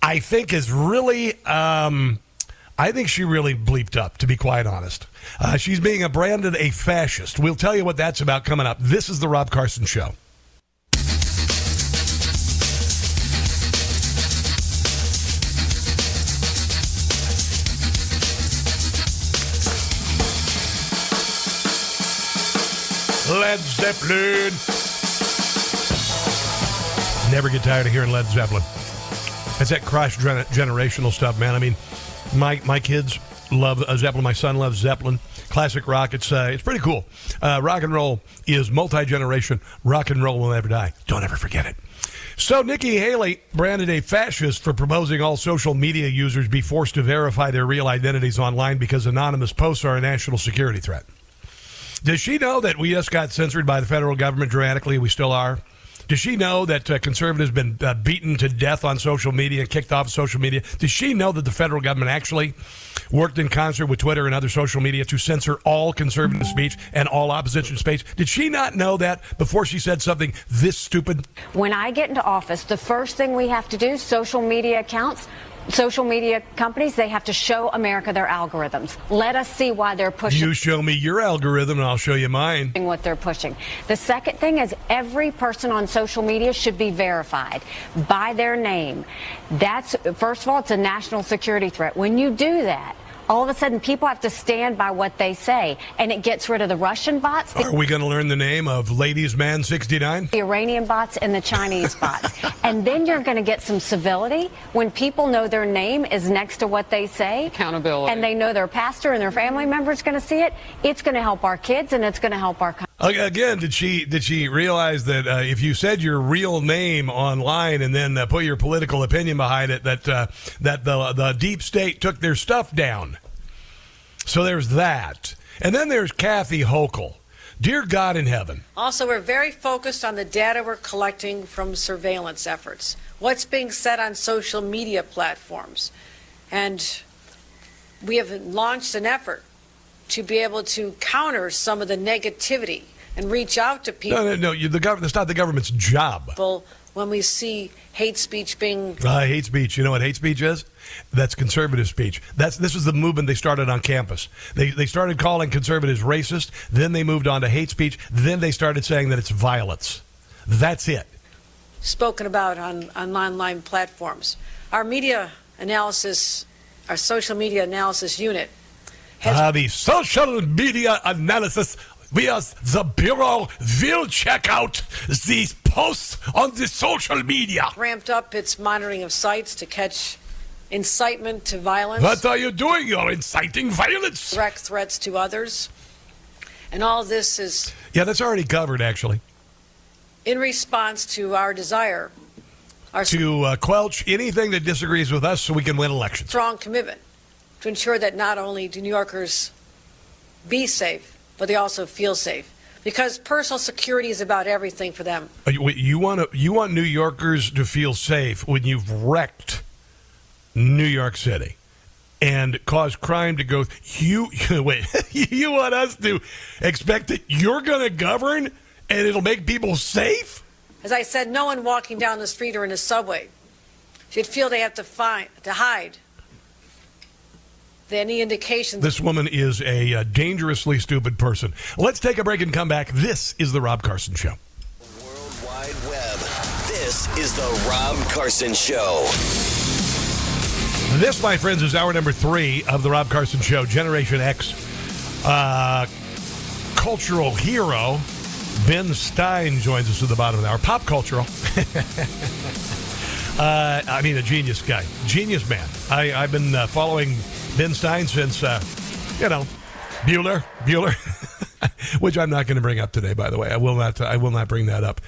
I think is really. Um, I think she really bleeped up, to be quite honest. Uh, she's being branded a fascist. We'll tell you what that's about coming up. This is the Rob Carson Show. Led Zeppelin. Never get tired of hearing Led Zeppelin. It's that cross generational stuff, man. I mean, my my kids love uh, Zeppelin. My son loves Zeppelin. Classic rock. It's uh, it's pretty cool. Uh, rock and roll is multi generation. Rock and roll will never die. Don't ever forget it. So Nikki Haley branded a fascist for proposing all social media users be forced to verify their real identities online because anonymous posts are a national security threat. Does she know that we just got censored by the federal government dramatically? We still are. Does she know that uh, conservatives have been uh, beaten to death on social media, and kicked off social media? Does she know that the federal government actually worked in concert with Twitter and other social media to censor all conservative speech and all opposition speech? Did she not know that before she said something this stupid? When I get into office, the first thing we have to do, social media accounts, social media companies, they have to show America their algorithms. Let us see why they're pushing. You show me your algorithm, and I'll show you mine. What they're pushing. The second thing is every person on social media should be verified by their name. That's, first of all, it's a national security threat. When you do that, all of a sudden people have to stand by what they say, and it gets rid of the Russian bots. Are we going to learn the name of Ladies Man 69? The Iranian bots and the Chinese bots. [LAUGHS] and then you're going to get some civility when people know their name is next to what they say. Accountability. And they know their pastor and their family members going to see it. It's going to help our kids and it's going to help our country. Again, did she did she realize that uh, if you said your real name online and then uh, put your political opinion behind it, that uh, that the the deep state took their stuff down? So there's that, and then there's Kathy Hochul. Dear God in heaven. Also, we're very focused on the data we're collecting from surveillance efforts. What's being said on social media platforms, and we have launched an effort to be able to counter some of the negativity and reach out to people. No, no, no. You, the government. That's not the government's job. When we see hate speech being uh, hate speech, you know what hate speech is? That's conservative speech. That's this was the movement they started on campus. They they started calling conservatives racist. Then they moved on to hate speech. Then they started saying that it's violence. That's it. Spoken about on, on online platforms. Our media analysis, our social media analysis unit uh, the social media analysis. We as the Bureau will check out these posts on the social media. Ramped up its monitoring of sites to catch incitement to violence. What are you doing? You're inciting violence. Direct threats to others. And all this is. Yeah, that's already covered, actually. In response to our desire. Our to uh, quelch anything that disagrees with us so we can win elections. Strong commitment to ensure that not only do New Yorkers be safe, but they also feel safe. Because personal security is about everything for them. Uh, you want to, you want New Yorkers to feel safe when you've wrecked New York City and caused crime to go. You [LAUGHS] wait. [LAUGHS] you want us to expect that you're going to govern and it'll make people safe? As I said, no one walking down the street or in a subway should feel they have to find to hide any indication. This woman is a uh, dangerously stupid person. Let's take a break and come back. This is the Rob Carson Show. World Wide Web. This is the Rob Carson Show. This, my friends, is hour number three of the Rob Carson Show. Generation X uh, cultural hero Ben Stein joins us at the bottom of the hour. Pop cultural. [LAUGHS] uh, I mean, a genius guy, genius man. I, have been uh, following Ben Stein since, uh, you know, Bueller, Bueller, [LAUGHS] which I'm not going to bring up today. By the way, I will not. I will not bring that up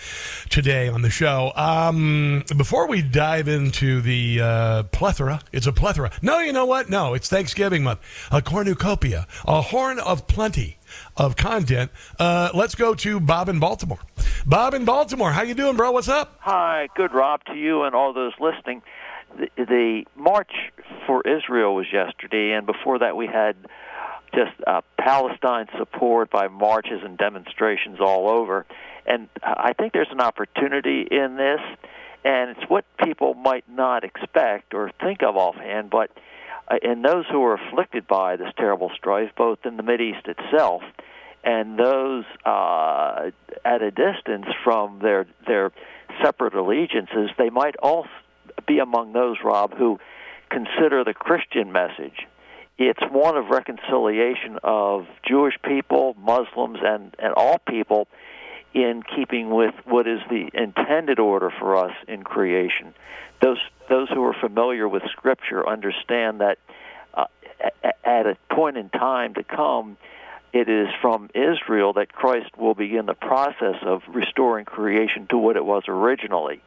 today on the show. Um, before we dive into the uh, plethora, it's a plethora. No, you know what? No, it's Thanksgiving month. A cornucopia, a horn of plenty of content. Uh, let's go to Bob in Baltimore. Bob in Baltimore, how you doing, bro? What's up? Hi, good, Rob, to you and all those listening the, march for Israel was yesterday, and before that we had just uh, Palestine support by marches and demonstrations all over. And I think there's an opportunity in this, and it's what people might not expect or think of offhand, but uh, in those who are afflicted by this terrible strife, both in the Mideast itself and those uh, at a distance from their their separate allegiances, they might also be among those, Rob, who consider the Christian message. It's one of reconciliation of Jewish people, Muslims, and, and all people in keeping with what is the intended order for us in creation. Those those who are familiar with Scripture understand that uh, at a point in time to come, it is from Israel that Christ will begin the process of restoring creation to what it was originally.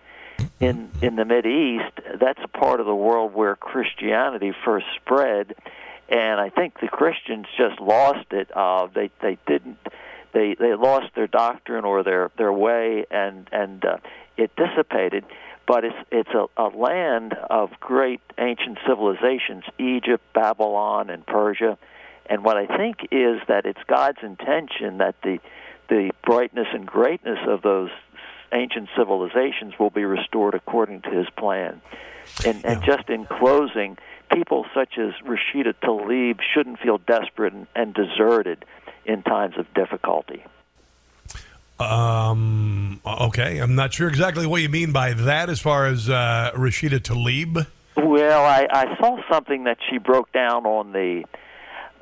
In in the Mid East, that's a part of the world where Christianity first spread, and I think the Christians just lost it. Uh, they they didn't they they lost their doctrine or their their way, and and uh, it dissipated. But it's it's a, a land of great ancient civilizations: Egypt, Babylon, and Persia and what I think is that it's God's intention that the the brightness and greatness of those ancient civilizations will be restored according to His plan. And, yeah. and just in closing, people such as Rashida Tlaib shouldn't feel desperate and, and deserted in times of difficulty. Um. Okay, I'm not sure exactly what you mean by that. As far as uh, Rashida Tlaib. Well, I, I saw something that she broke down on the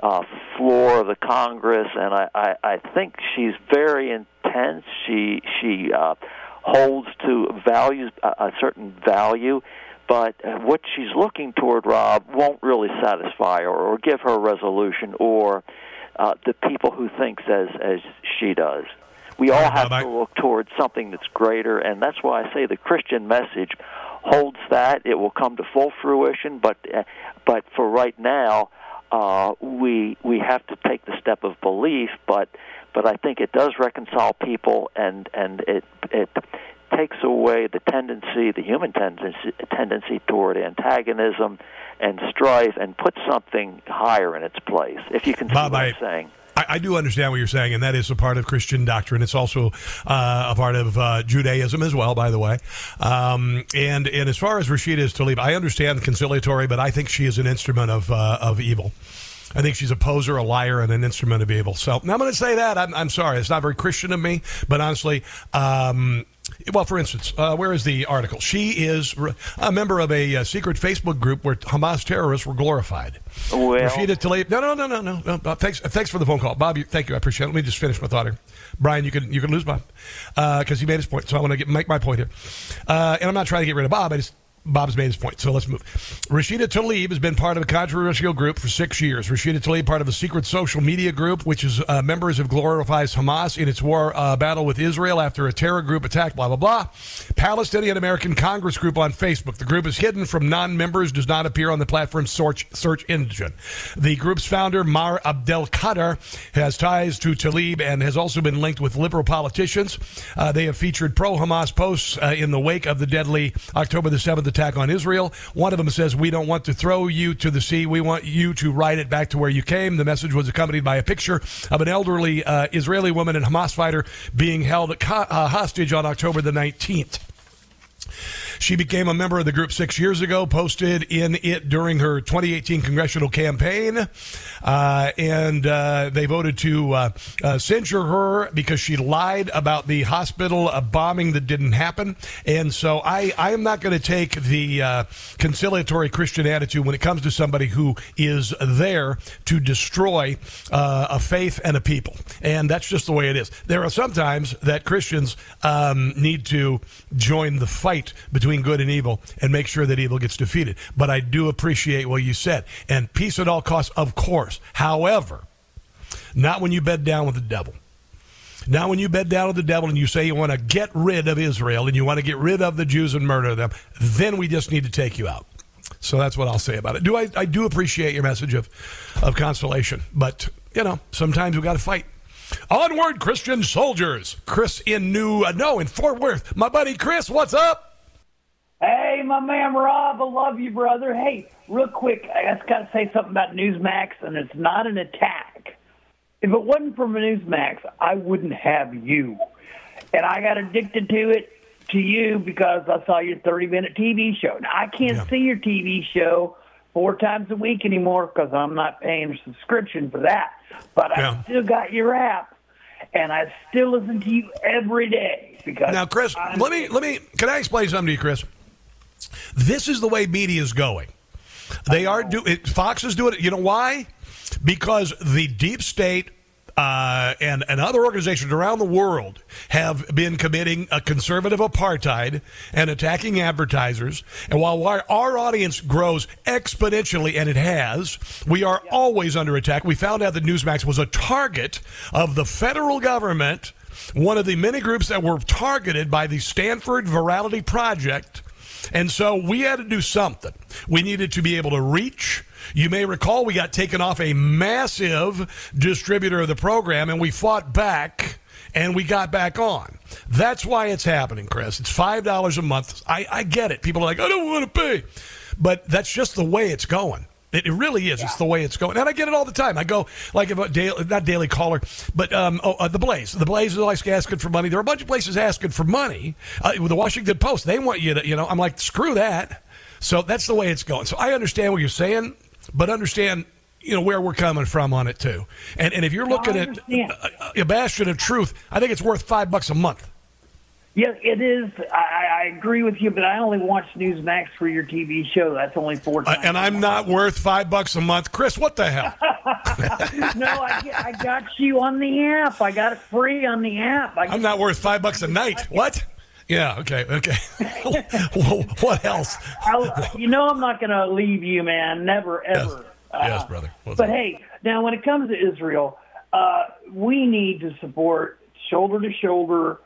uh, floor of the Congress, and I, I, I think she's very intense. She she uh, holds to values a, a certain value, but what she's looking toward, Rob, won't really satisfy her or give her a resolution or uh, the people who thinks as as she does. We all have to look towards something that's greater, and that's why I say the Christian message holds that. It will come to full fruition, but uh, but for right now uh, we we have to take the step of belief, but but I think it does reconcile people, and and it it takes away the tendency, the human tendency tendency toward antagonism and strife, and puts something higher in its place. If you can see Bob, what I, I'm saying. I, I, do understand what you're saying, and that is a part of Christian doctrine. It's also uh, a part of uh, Judaism as well, by the way. Um, and and as far as Rashida Tlaib, I understand conciliatory, but I think she is an instrument of uh, of evil. I think she's a poser, a liar, and an instrument of evil. So now I'm going to say that. I'm, I'm, sorry. It's not very Christian of me, but honestly, um, well, for instance, uh, where is the article? She is a member of a, uh, secret Facebook group where Hamas terrorists were glorified. Well, Rashida Tlaib. No, no, no, no, no. no. Uh, thanks, thanks for the phone call, Bob. You, thank you. I appreciate it. Let me just finish my thought here. Brian, you can you can lose Bob because uh, he made his point. So I want to make my point here, uh, and I'm not trying to get rid of Bob. I just Bob's made his point, so let's move. Rashida Tlaib has been part of a controversial group for six years. Rashida Tlaib, part of a secret social media group, which is uh, members of glorifies Hamas in its war uh, battle with Israel after a terror group attacked, blah, blah, blah. Palestinian American Congress group on Facebook. The group is hidden from non members, does not appear on the platform's search, search engine. The group's founder, Maher Abdel Kader, has ties to Tlaib and has also been linked with liberal politicians. Uh, they have featured pro Hamas posts uh, in the wake of the deadly October the 7th attack on Israel. One of them says, We don't want to throw you to the sea. We want you to ride it back to where you came. The message was accompanied by a picture of an elderly uh, Israeli woman and Hamas fighter being held uh, hostage on October the 19th. She became a member of the group six years ago, posted in it during her 2018 congressional campaign, uh, and uh, they voted to uh, uh censure her because she lied about the hospital bombing that didn't happen. And so I, I am not going to take the uh, conciliatory Christian attitude when it comes to somebody who is there to destroy uh, a faith and a people. And that's just the way it is. There are sometimes that Christians um, need to join the fight between good and evil and make sure that evil gets defeated. But I do appreciate what you said. And peace at all costs, of course. However, not when you bed down with the devil. Now, when you bed down with the devil and you say you want to get rid of Israel and you want to get rid of the Jews and murder them, then we just need to take you out. So that's what I'll say about it. Do I, I do appreciate your message of, of consolation, but you know sometimes we got to fight. Onward, Christian soldiers. Chris in New, uh, no, in Fort Worth. My buddy Chris, what's up? Hey, my man Rob, I love you, brother. Hey, real quick, I just got to say something about Newsmax, and it's not an attack. if it wasn't for Newsmax, I wouldn't have you. And I got addicted to it to you because I saw your 30 minute TV show. Now, I can't see your TV show four times a week anymore because I'm not paying a subscription for that. But I still got your app, and I still listen to you every day because Now, Chris, I'm- let me let me. Can I explain something to you, Chris? This is the way media is going. They are do it, Fox is doing it. You know why? Because the deep state uh, and and other organizations around the world have been committing a conservative apartheid and attacking advertisers. And while our, our audience grows exponentially, and it has, we are always under attack. We found out that Newsmax was a target of the federal government. One of the many groups that were targeted by the Stanford Virality Project. And so we had to do something. We needed to be able to reach. You may recall we got taken off a massive distributor of the program and we fought back and we got back on. That's why it's happening, Chris. It's $5 a month. I, I get it. People are like, I don't want to pay. But that's just the way it's going. It, it really is. It's the way it's going, and I get it all the time. I go like if a daily, not Daily Caller, but um, oh, uh, the Blaze. The Blaze is always asking for money. There are a bunch of places asking for money. Uh, the Washington Post, they want you to, you know. I'm like, screw that. So that's the way it's going. So I understand what you're saying, but understand, you know, where we're coming from on it too. And and if you're looking at uh, a bastion of truth, I think it's worth five bucks a month. Yes, it is. I, I agree with you, but I only watch Newsmax for your TV show. That's only four times. Uh, and I'm not worth five bucks a month, Chris. What the hell? [LAUGHS] no, I, I got you on the app. I got it free on the app. I I'm not worth five bucks a night. What? Yeah. Okay. Okay. [LAUGHS] what else? I'll, you know, I'm not going to leave you, man. Never, ever. yes, brother. What's But hey, now when it comes to Israel, uh, we need to support shoulder to shoulder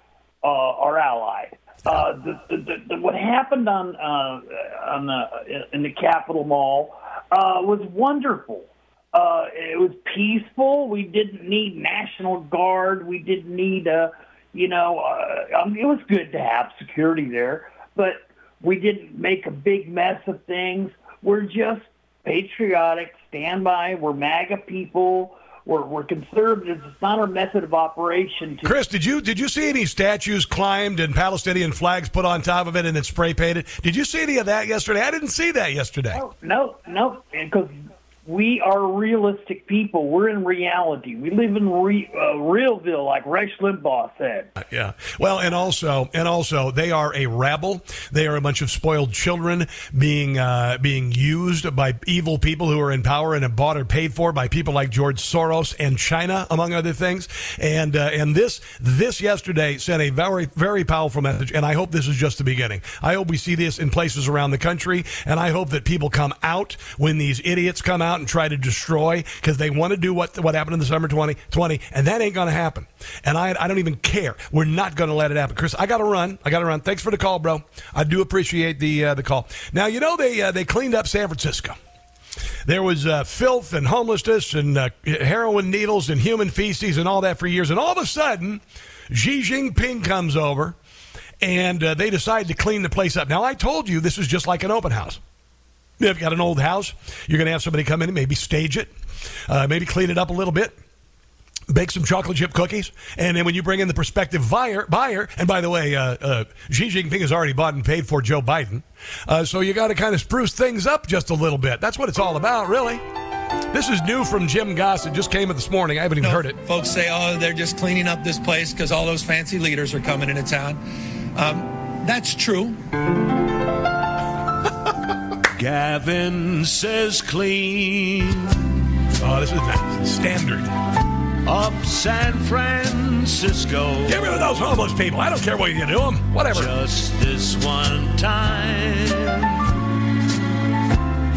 uh, our ally. Uh, the, the, the, what happened on uh, on the in the Capitol Mall uh, was wonderful. Uh, it was peaceful. We didn't need National Guard. We didn't need uh, you know, uh, um, it was good to have security there, but we didn't make a big mess of things. We're just patriotic, stand by. We're MAGA people. We're, we're conservatives. It's not our method of operation. To, Chris, did you did you see any statues climbed and Palestinian flags put on top of it and then spray painted? Did you see any of that yesterday? I didn't see that yesterday. No, no, because we are realistic people. We're in reality. We live in re, uh, Realville, like Rush Limbaugh said. Yeah. Well, and also, and also, they are a rabble. They are a bunch of spoiled children being uh, being used by evil people who are in power and bought or paid for by people like George Soros and China, among other things. And uh, and this this yesterday sent a very very powerful message. And I hope this is just the beginning. I hope we see this in places around the country, and I hope that people come out when these idiots come out and try to destroy because they want to do what what happened in the summer 2020, and that ain't going to happen. And I I don't even care. We're not going to let it happen. Chris, I got to run. I got to run. Thanks for the call, bro. I do appreciate the uh, the call. Now you know they uh, they cleaned up San Francisco. There was uh, filth and homelessness and uh, heroin needles and human feces and all that for years. And all of a sudden, Xi Jinping comes over and uh, they decide to clean the place up. Now, I told you this is just like an open house. If you've got an old house, you're going to have somebody come in and maybe stage it, uh, maybe clean it up a little bit, bake some chocolate chip cookies, and then when you bring in the prospective buyer, buyer and by the way, uh, uh, Xi Jinping has already bought and paid for Joe Biden, uh, so you got to kind of spruce things up just a little bit. That's what it's all about, really. This is new from Jim Gossett. It just came in this morning. I haven't even heard it. Folks say, oh, they're just cleaning up this place because all those fancy leaders are coming into town. Um, that's true. Gavin says clean. Oh, this is nice. Standard. Up San Francisco. Get rid of those homeless people. I don't care what you do them. Whatever. Just this one time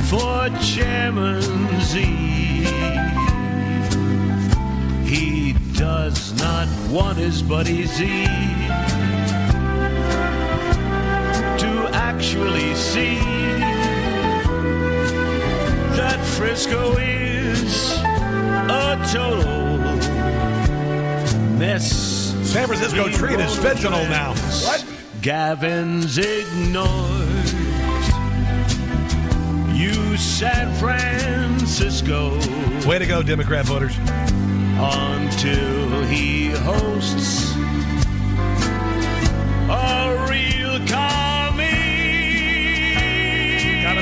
for Chairman Z. He does not want his buddy Z to actually see that Frisco is a total mess. San Francisco treat is fentanyl now. What? Gavin's ignored. You San Francisco. Way to go, Democrat voters. until he hosts a real commie.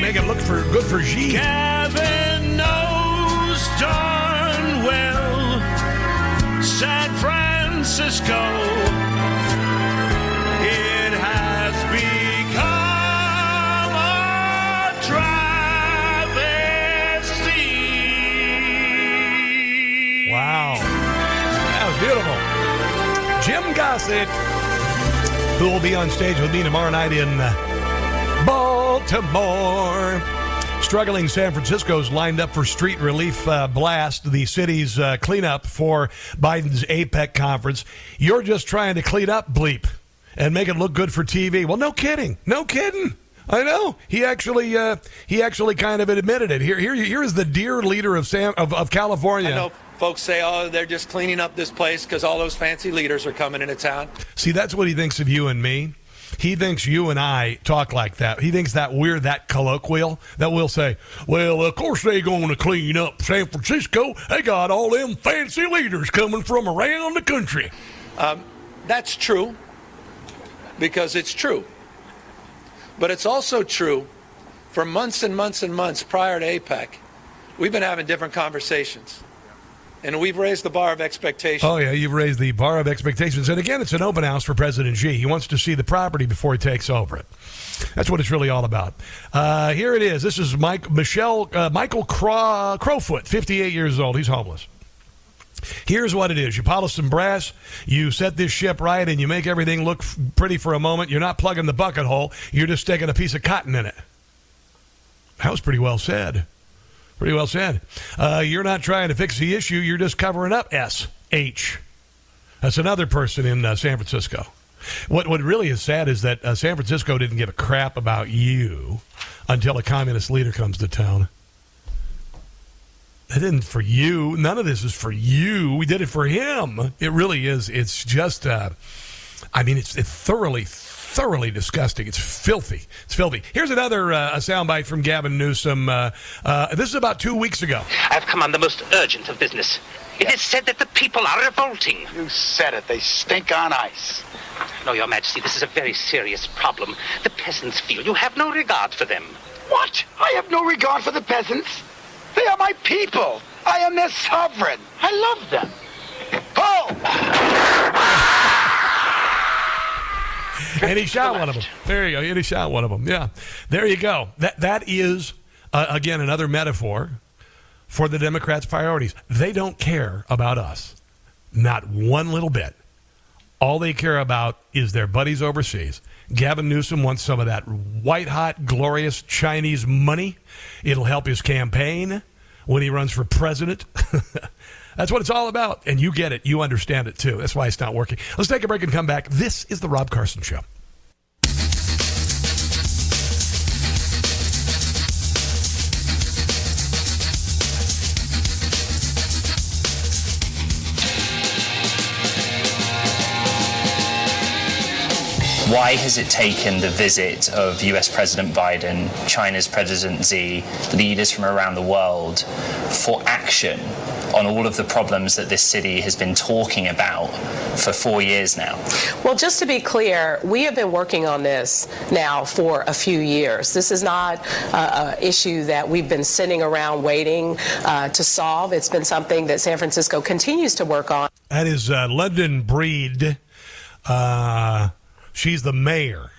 Make it look for good for G. Kevin knows darn well San Francisco. It has become a travesty. Wow. That was beautiful. Jim Gossett, who will be on stage with me tomorrow night in uh, Baltimore. Struggling San Francisco's lined up for street relief uh, blast, the city's uh, cleanup for Biden's APEC conference. You're just trying to clean up bleep and make it look good for TV. Well, no kidding. No kidding. I know. He actually uh, he actually kind of admitted it. Here here here is the dear leader of Sam of, of California. I know folks say, oh, they're just cleaning up this place because all those fancy leaders are coming into town. See, that's what he thinks of you and me. He thinks you and I talk like that. He thinks that we're that colloquial that we'll say, well, of course they're going to clean up San Francisco. They got all them fancy leaders coming from around the country. Um, that's true because it's true. But it's also true for months and months and months prior to APEC, we've been having different conversations. And we've raised the bar of expectations. Oh, yeah, you've raised the bar of expectations. And again, it's an open house for President Xi. He wants to see the property before he takes over it. That's what it's really all about. Uh, here it is. This is Mike Michelle uh, Michael Crow, Crowfoot, 58 years old. He's homeless. Here's what it is. You polish some brass, you set this ship right, and you make everything look f- pretty for a moment. You're not plugging the bucket hole, you're just sticking a piece of cotton in it. That was pretty well said. Pretty well said. Uh, you're not trying to fix the issue, you're just covering up S H. That's another person in uh, San Francisco. What, what really is sad is that uh, San Francisco didn't give a crap about you until a communist leader comes to town. That isn't for you. None of this is for you. We did it for him. It really is. It's just, uh, I mean, it's, it's thoroughly, thoroughly disgusting. It's filthy. It's filthy. Here's another uh, a soundbite from Gavin Newsom. Uh, uh, this is about two weeks ago. I've come on the most urgent of business. It is said that the people are revolting. You said it. They stink on ice. No, Your Majesty, this is a very serious problem. The peasants feel you have no regard for them. What? I have no regard for the peasants. They are my people. I am their sovereign. I love them. And he shot one of them. There you go. And he shot one of them. Yeah. There you go. That that is uh, again another metaphor for the Democrats' priorities. They don't care about us, not one little bit. All they care about is their buddies overseas. Gavin Newsom wants some of that white hot, glorious Chinese money. It'll help his campaign when he runs for president. [LAUGHS] That's what it's all about. And you get it. You understand it too. That's why it's not working. Let's take a break and come back. This is The Rob Carson Show. Why has it taken the visit of US President Biden, China's President Xi, leaders from around the world for action on all of the problems that this city has been talking about for four years now? Well, just to be clear, we have been working on this now for a few years. This is not uh, an issue that we've been sitting around waiting uh, to solve. It's been something that San Francisco continues to work on. That is uh, London Breed. Uh, she's the mayor.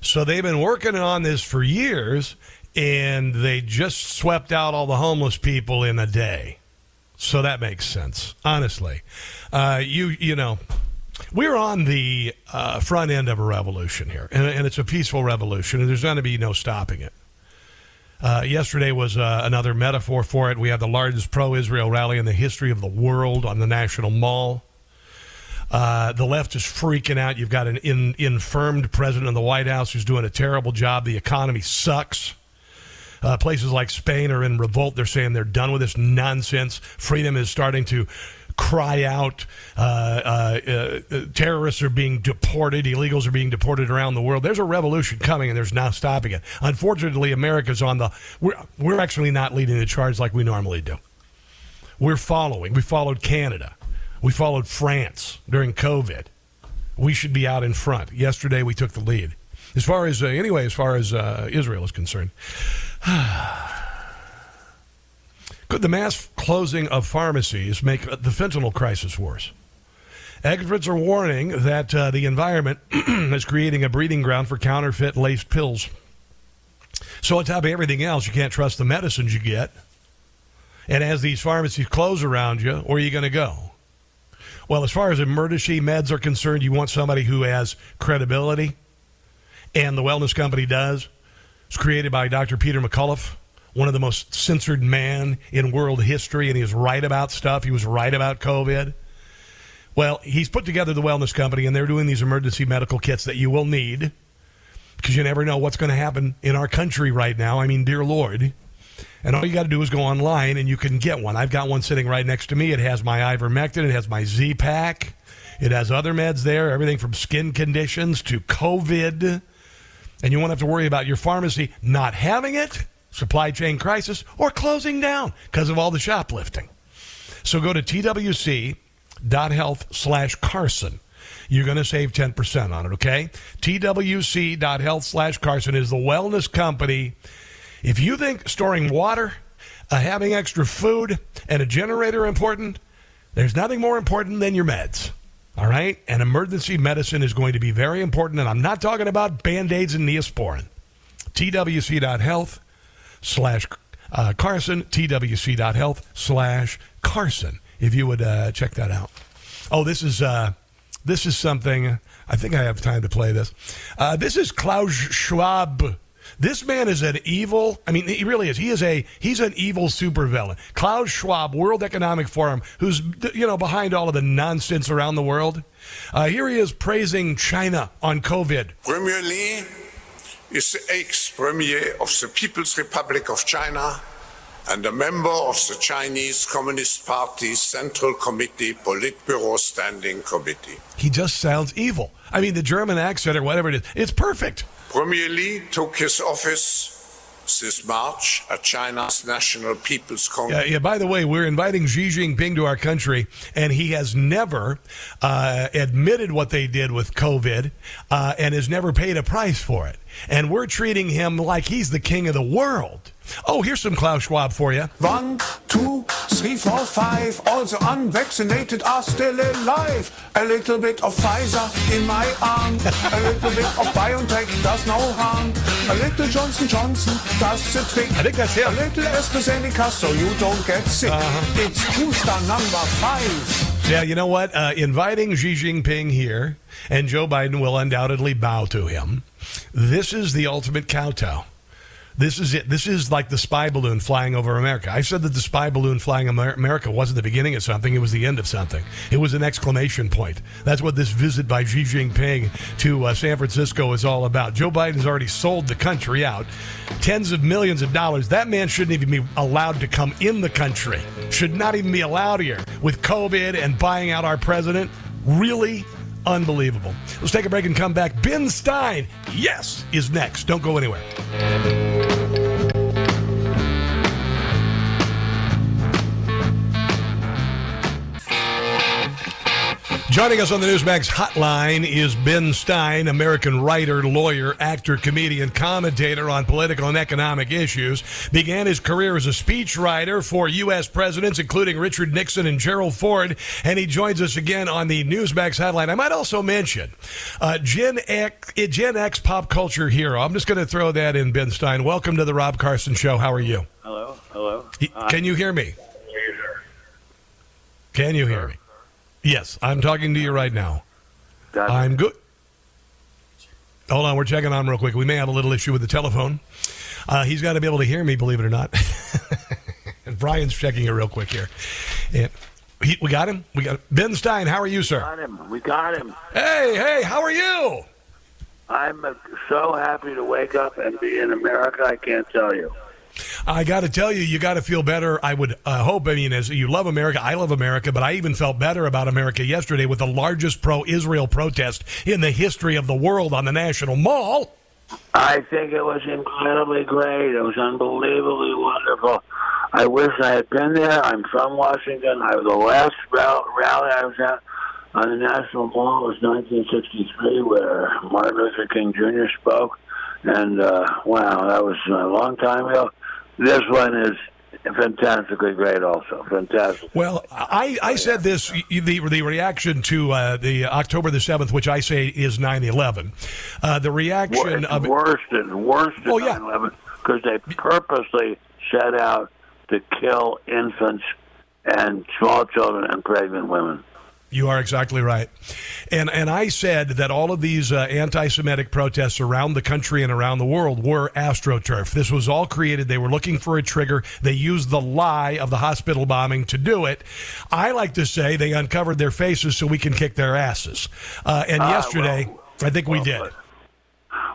So they've been working on this for years, and they just swept out all the homeless people in a day. So that makes sense, honestly. Uh, you you know, we're on the uh, front end of a revolution here, and, and it's a peaceful revolution, and there's going to be no stopping it. Uh, yesterday was uh, another metaphor for it. We had the largest pro Israel rally in the history of the world on the National Mall. Uh, the left is freaking out. You've got an in, infirmed president in the White House who's doing a terrible job. The economy sucks. Uh, places like Spain are in revolt. They're saying they're done with this nonsense. Freedom is starting to cry out. Uh, uh, uh, terrorists are being deported. Illegals are being deported around the world. There's a revolution coming, and there's no stopping it. Unfortunately, America's on the. We're, we're actually not leading the charge like we normally do. we're following. We followed Canada. We followed France during COVID. We should be out in front. Yesterday, we took the lead. As far as, uh, anyway, as far as uh, Israel is concerned. [SIGHS] Could the mass closing of pharmacies make the fentanyl crisis worse? Experts are warning that uh, the environment [CLEARS THROAT] is creating a breeding ground for counterfeit laced pills. So, on top of everything else, you can't trust the medicines you get. And as these pharmacies close around you, where are you going to go? Well, as far as emergency meds are concerned, you want somebody who has credibility, and the wellness company does. It's created by Dr. Peter McCullough, one of the most censored man in world history, and he was right about stuff. He was right about COVID. Well, he's put together the wellness company, and they're doing these emergency medical kits that you will need because you never know what's going to happen in our country right now. I mean, dear Lord. And all you got to do is go online and you can get one. I've got one sitting right next to me. It has my ivermectin, it has my Z Pack, it has other meds there, everything from skin conditions to COVID. And you won't have to worry about your pharmacy not having it, supply chain crisis, or closing down because of all the shoplifting. So go to twc.health slash Carson. You're going to save 10% on it, okay? twc.health slash Carson is the wellness company. If you think storing water, uh, having extra food, and a generator are important, there's nothing more important than your meds. All right? And emergency medicine is going to be very important. And I'm not talking about band aids and neosporin. TWC.health slash uh, Carson, TWC.health slash Carson, if you would uh, check that out. Oh, this is. Uh, this is something. I think I have time to play this. Uh, this is Klaus Schwab. This man is an evil. I mean, he really is. He is a he's an evil supervillain. Klaus Schwab, World Economic Forum, who's you know behind all of the nonsense around the world. Uh, here he is praising China on COVID. Premier Li is the ex-premier of the People's Republic of China and a member of the Chinese Communist Party's Central Committee Politburo Standing Committee. He just sounds evil. I mean, the German accent or whatever it is, it's perfect. Premier Li took his office this March at China's National People's Congress. Yeah, yeah, by the way, we're inviting Xi Jinping to our country, and he has never uh, admitted what they did with COVID uh, and has never paid a price for it. And we're treating him like he's the king of the world. Oh, here's some Klaus Schwab for you. One, two, three, four, five. All the unvaccinated are still alive. A little bit of Pfizer in my arm. A little bit of BioNTech does no harm. A little Johnson Johnson does the trick. I think that's him. A little AstraZeneca so you don't get sick. Uh-huh. It's booster number five. Yeah, you know what? Uh, inviting Xi Jinping here, and Joe Biden will undoubtedly bow to him. This is the ultimate kowtow. This is it. This is like the spy balloon flying over America. I said that the spy balloon flying Amer- America wasn't the beginning of something, it was the end of something. It was an exclamation point. That's what this visit by Xi Jinping to uh, San Francisco is all about. Joe Biden's already sold the country out. Tens of millions of dollars. That man shouldn't even be allowed to come in the country. Should not even be allowed here with COVID and buying out our president. Really? Unbelievable. Let's take a break and come back. Ben Stein, yes, is next. Don't go anywhere. Joining us on the Newsmax hotline is Ben Stein, American writer, lawyer, actor, comedian, commentator on political and economic issues. Began his career as a speechwriter for U.S. presidents, including Richard Nixon and Gerald Ford, and he joins us again on the Newsmax hotline. I might also mention uh, Gen, X, Gen X pop culture hero. I'm just going to throw that in, Ben Stein. Welcome to the Rob Carson Show. How are you? Hello, hello. Can you hear me? Can you hear me? Yes, I'm talking to you right now. Gotcha. I'm good. Hold on, we're checking on real quick. We may have a little issue with the telephone. Uh, he's got to be able to hear me, believe it or not. and [LAUGHS] Brian's checking it real quick here. And he, we got him. We got Ben Stein. How are you, sir? got him. We got him. Hey, hey, how are you? I'm so happy to wake up and be in America. I can't tell you. I got to tell you, you got to feel better. I would uh, hope. I mean, as you love America, I love America, but I even felt better about America yesterday with the largest pro-Israel protest in the history of the world on the National Mall. I think it was incredibly great. It was unbelievably wonderful. I wish I had been there. I'm from Washington. I was the last rally I was at on the National Mall was 1963, where Martin Luther King Jr. spoke, and uh, wow, that was a long time ago. This one is fantastically great, also fantastic. Well, I, I said this the the reaction to uh, the October the seventh, which I say is 9-11. Uh, the reaction it's of worse than worse than Oh, yeah. 9/11 because they purposely set out to kill infants and small children and pregnant women. You are exactly right. And and I said that all of these uh, anti-Semitic protests around the country and around the world were astroturf. This was all created. They were looking for a trigger. They used the lie of the hospital bombing to do it. I like to say they uncovered their faces so we can kick their asses. Uh, and Ah, yesterday, I think we did.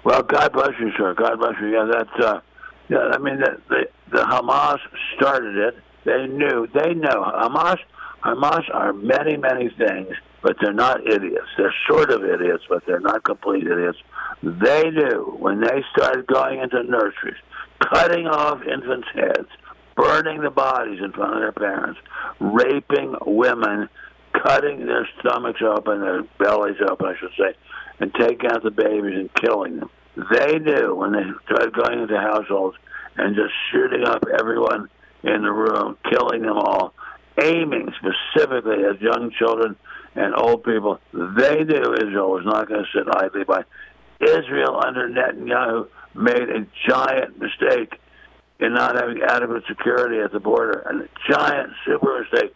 Well, God bless you, sir. God bless you. Yeah, that's uh, yeah. I mean, the, the the Hamas started it. They knew. They know Hamas. Hamas are many, many things, but they're not idiots. They're sort of idiots, but they're not complete idiots. They knew when they started going into nurseries, cutting off infants' heads, burning the bodies in front of their parents, raping women, cutting their stomachs open, their bellies open, I should say, and taking out the babies and killing them. They knew when they started going into households and just shooting up everyone in the room, killing them all, aiming specifically at young children and old people. They knew Israel was not going to sit idly by. Israel under Netanyahu made a giant mistake in not having adequate security at the border, and a giant super mistake.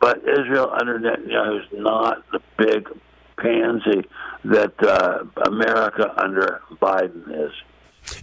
But Israel under Netanyahu is not the big pansy that uh, America under Biden is.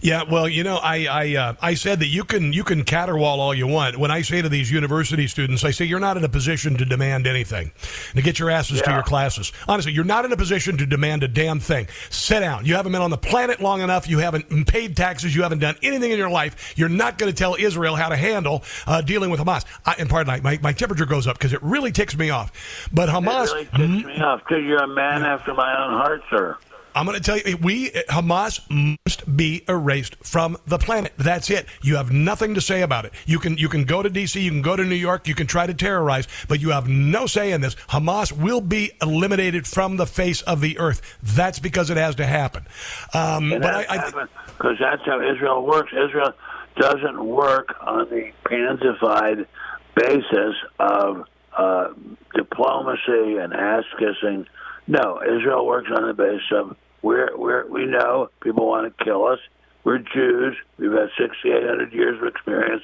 Yeah, well, you know, I I, uh, I said that you can you can caterwaul all you want. When I say to these university students, I say you're not in a position to demand anything, to get your asses to your classes. Honestly, you're not in a position to demand a damn thing. Sit down. You haven't been on the planet long enough. You haven't paid taxes. You haven't done anything in your life. You're not going to tell Israel how to handle uh, dealing with Hamas. I, and pardon, my, my temperature goes up because it really ticks me off. But Hamas, It really ticks me off because you're a man after my own heart, sir. I'm going to tell you, we Hamas must be erased from the planet. That's it. You have nothing to say about it. You can you can go to D.C., you can go to New York, you can try to terrorize, but you have no say in this. Hamas will be eliminated from the face of the earth. That's because it has to happen. Um, but I, because that's how Israel works. Israel doesn't work on the pansified basis of uh, diplomacy and ass kissing. No, Israel works on the basis of we're, we're, we know people want to kill us. We're Jews. We've had 6,800 years of experience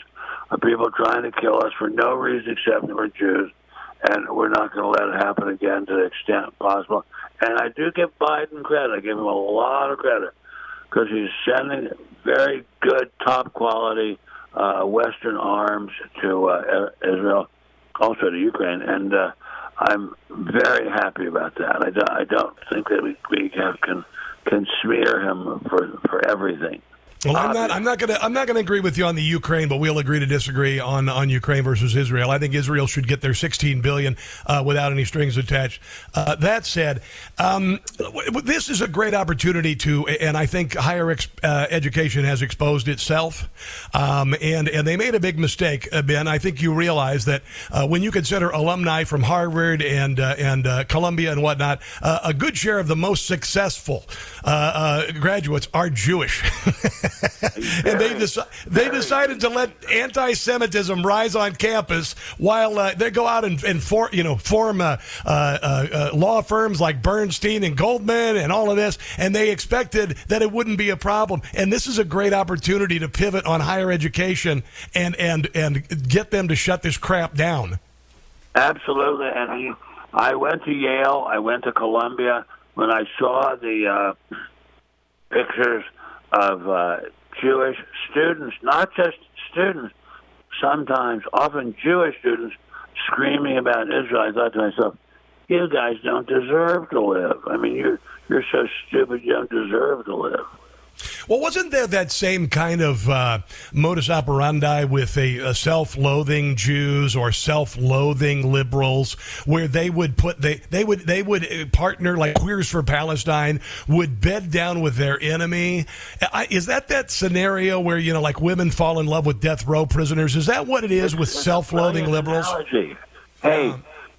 of people trying to kill us for no reason except that we're Jews. And we're not going to let it happen again to the extent possible. And I do give Biden credit. I give him a lot of credit because he's sending very good, top quality uh, Western arms to uh, Israel, also to Ukraine, and uh, I'm very happy about that. I don't, I don't think that we, we have, can can smear him for for everything. Well, I'm not. I'm not going to. I'm not to agree with you on the Ukraine, but we'll agree to disagree on on Ukraine versus Israel. I think Israel should get their 16 billion uh, without any strings attached. Uh, that said, um, w- this is a great opportunity to, and I think higher ex, uh, education has exposed itself, um, and and they made a big mistake, uh, Ben. I think you realize that uh, when you consider alumni from Harvard and uh, and uh, Columbia and whatnot, uh, a good share of the most successful uh, uh, graduates are Jewish. [LAUGHS] [LAUGHS] and they deci- they decided to let anti-Semitism rise on campus while uh, they go out and, and for, you know form uh, uh, uh, law firms like Bernstein and Goldman and all of this, and they expected that it wouldn't be a problem. And this is a great opportunity to pivot on higher education and and and get them to shut this crap down. Absolutely, and I, I went to Yale. I went to Columbia. When I saw the uh, pictures of uh, Jewish students, not just students, sometimes, often Jewish students, screaming about Israel, I thought to myself, "You guys don't deserve to live. I mean, you're you're so stupid. You don't deserve to live." Well, wasn't there that same kind of uh, modus operandi with a, a self-loathing Jews or self-loathing liberals, where they would put they they would they would uh, partner like Queers for Palestine would bed down with their enemy. I, is that that scenario where you know like women fall in love with death row prisoners? Is that what it is with self-loathing liberals? Analogy. Hey,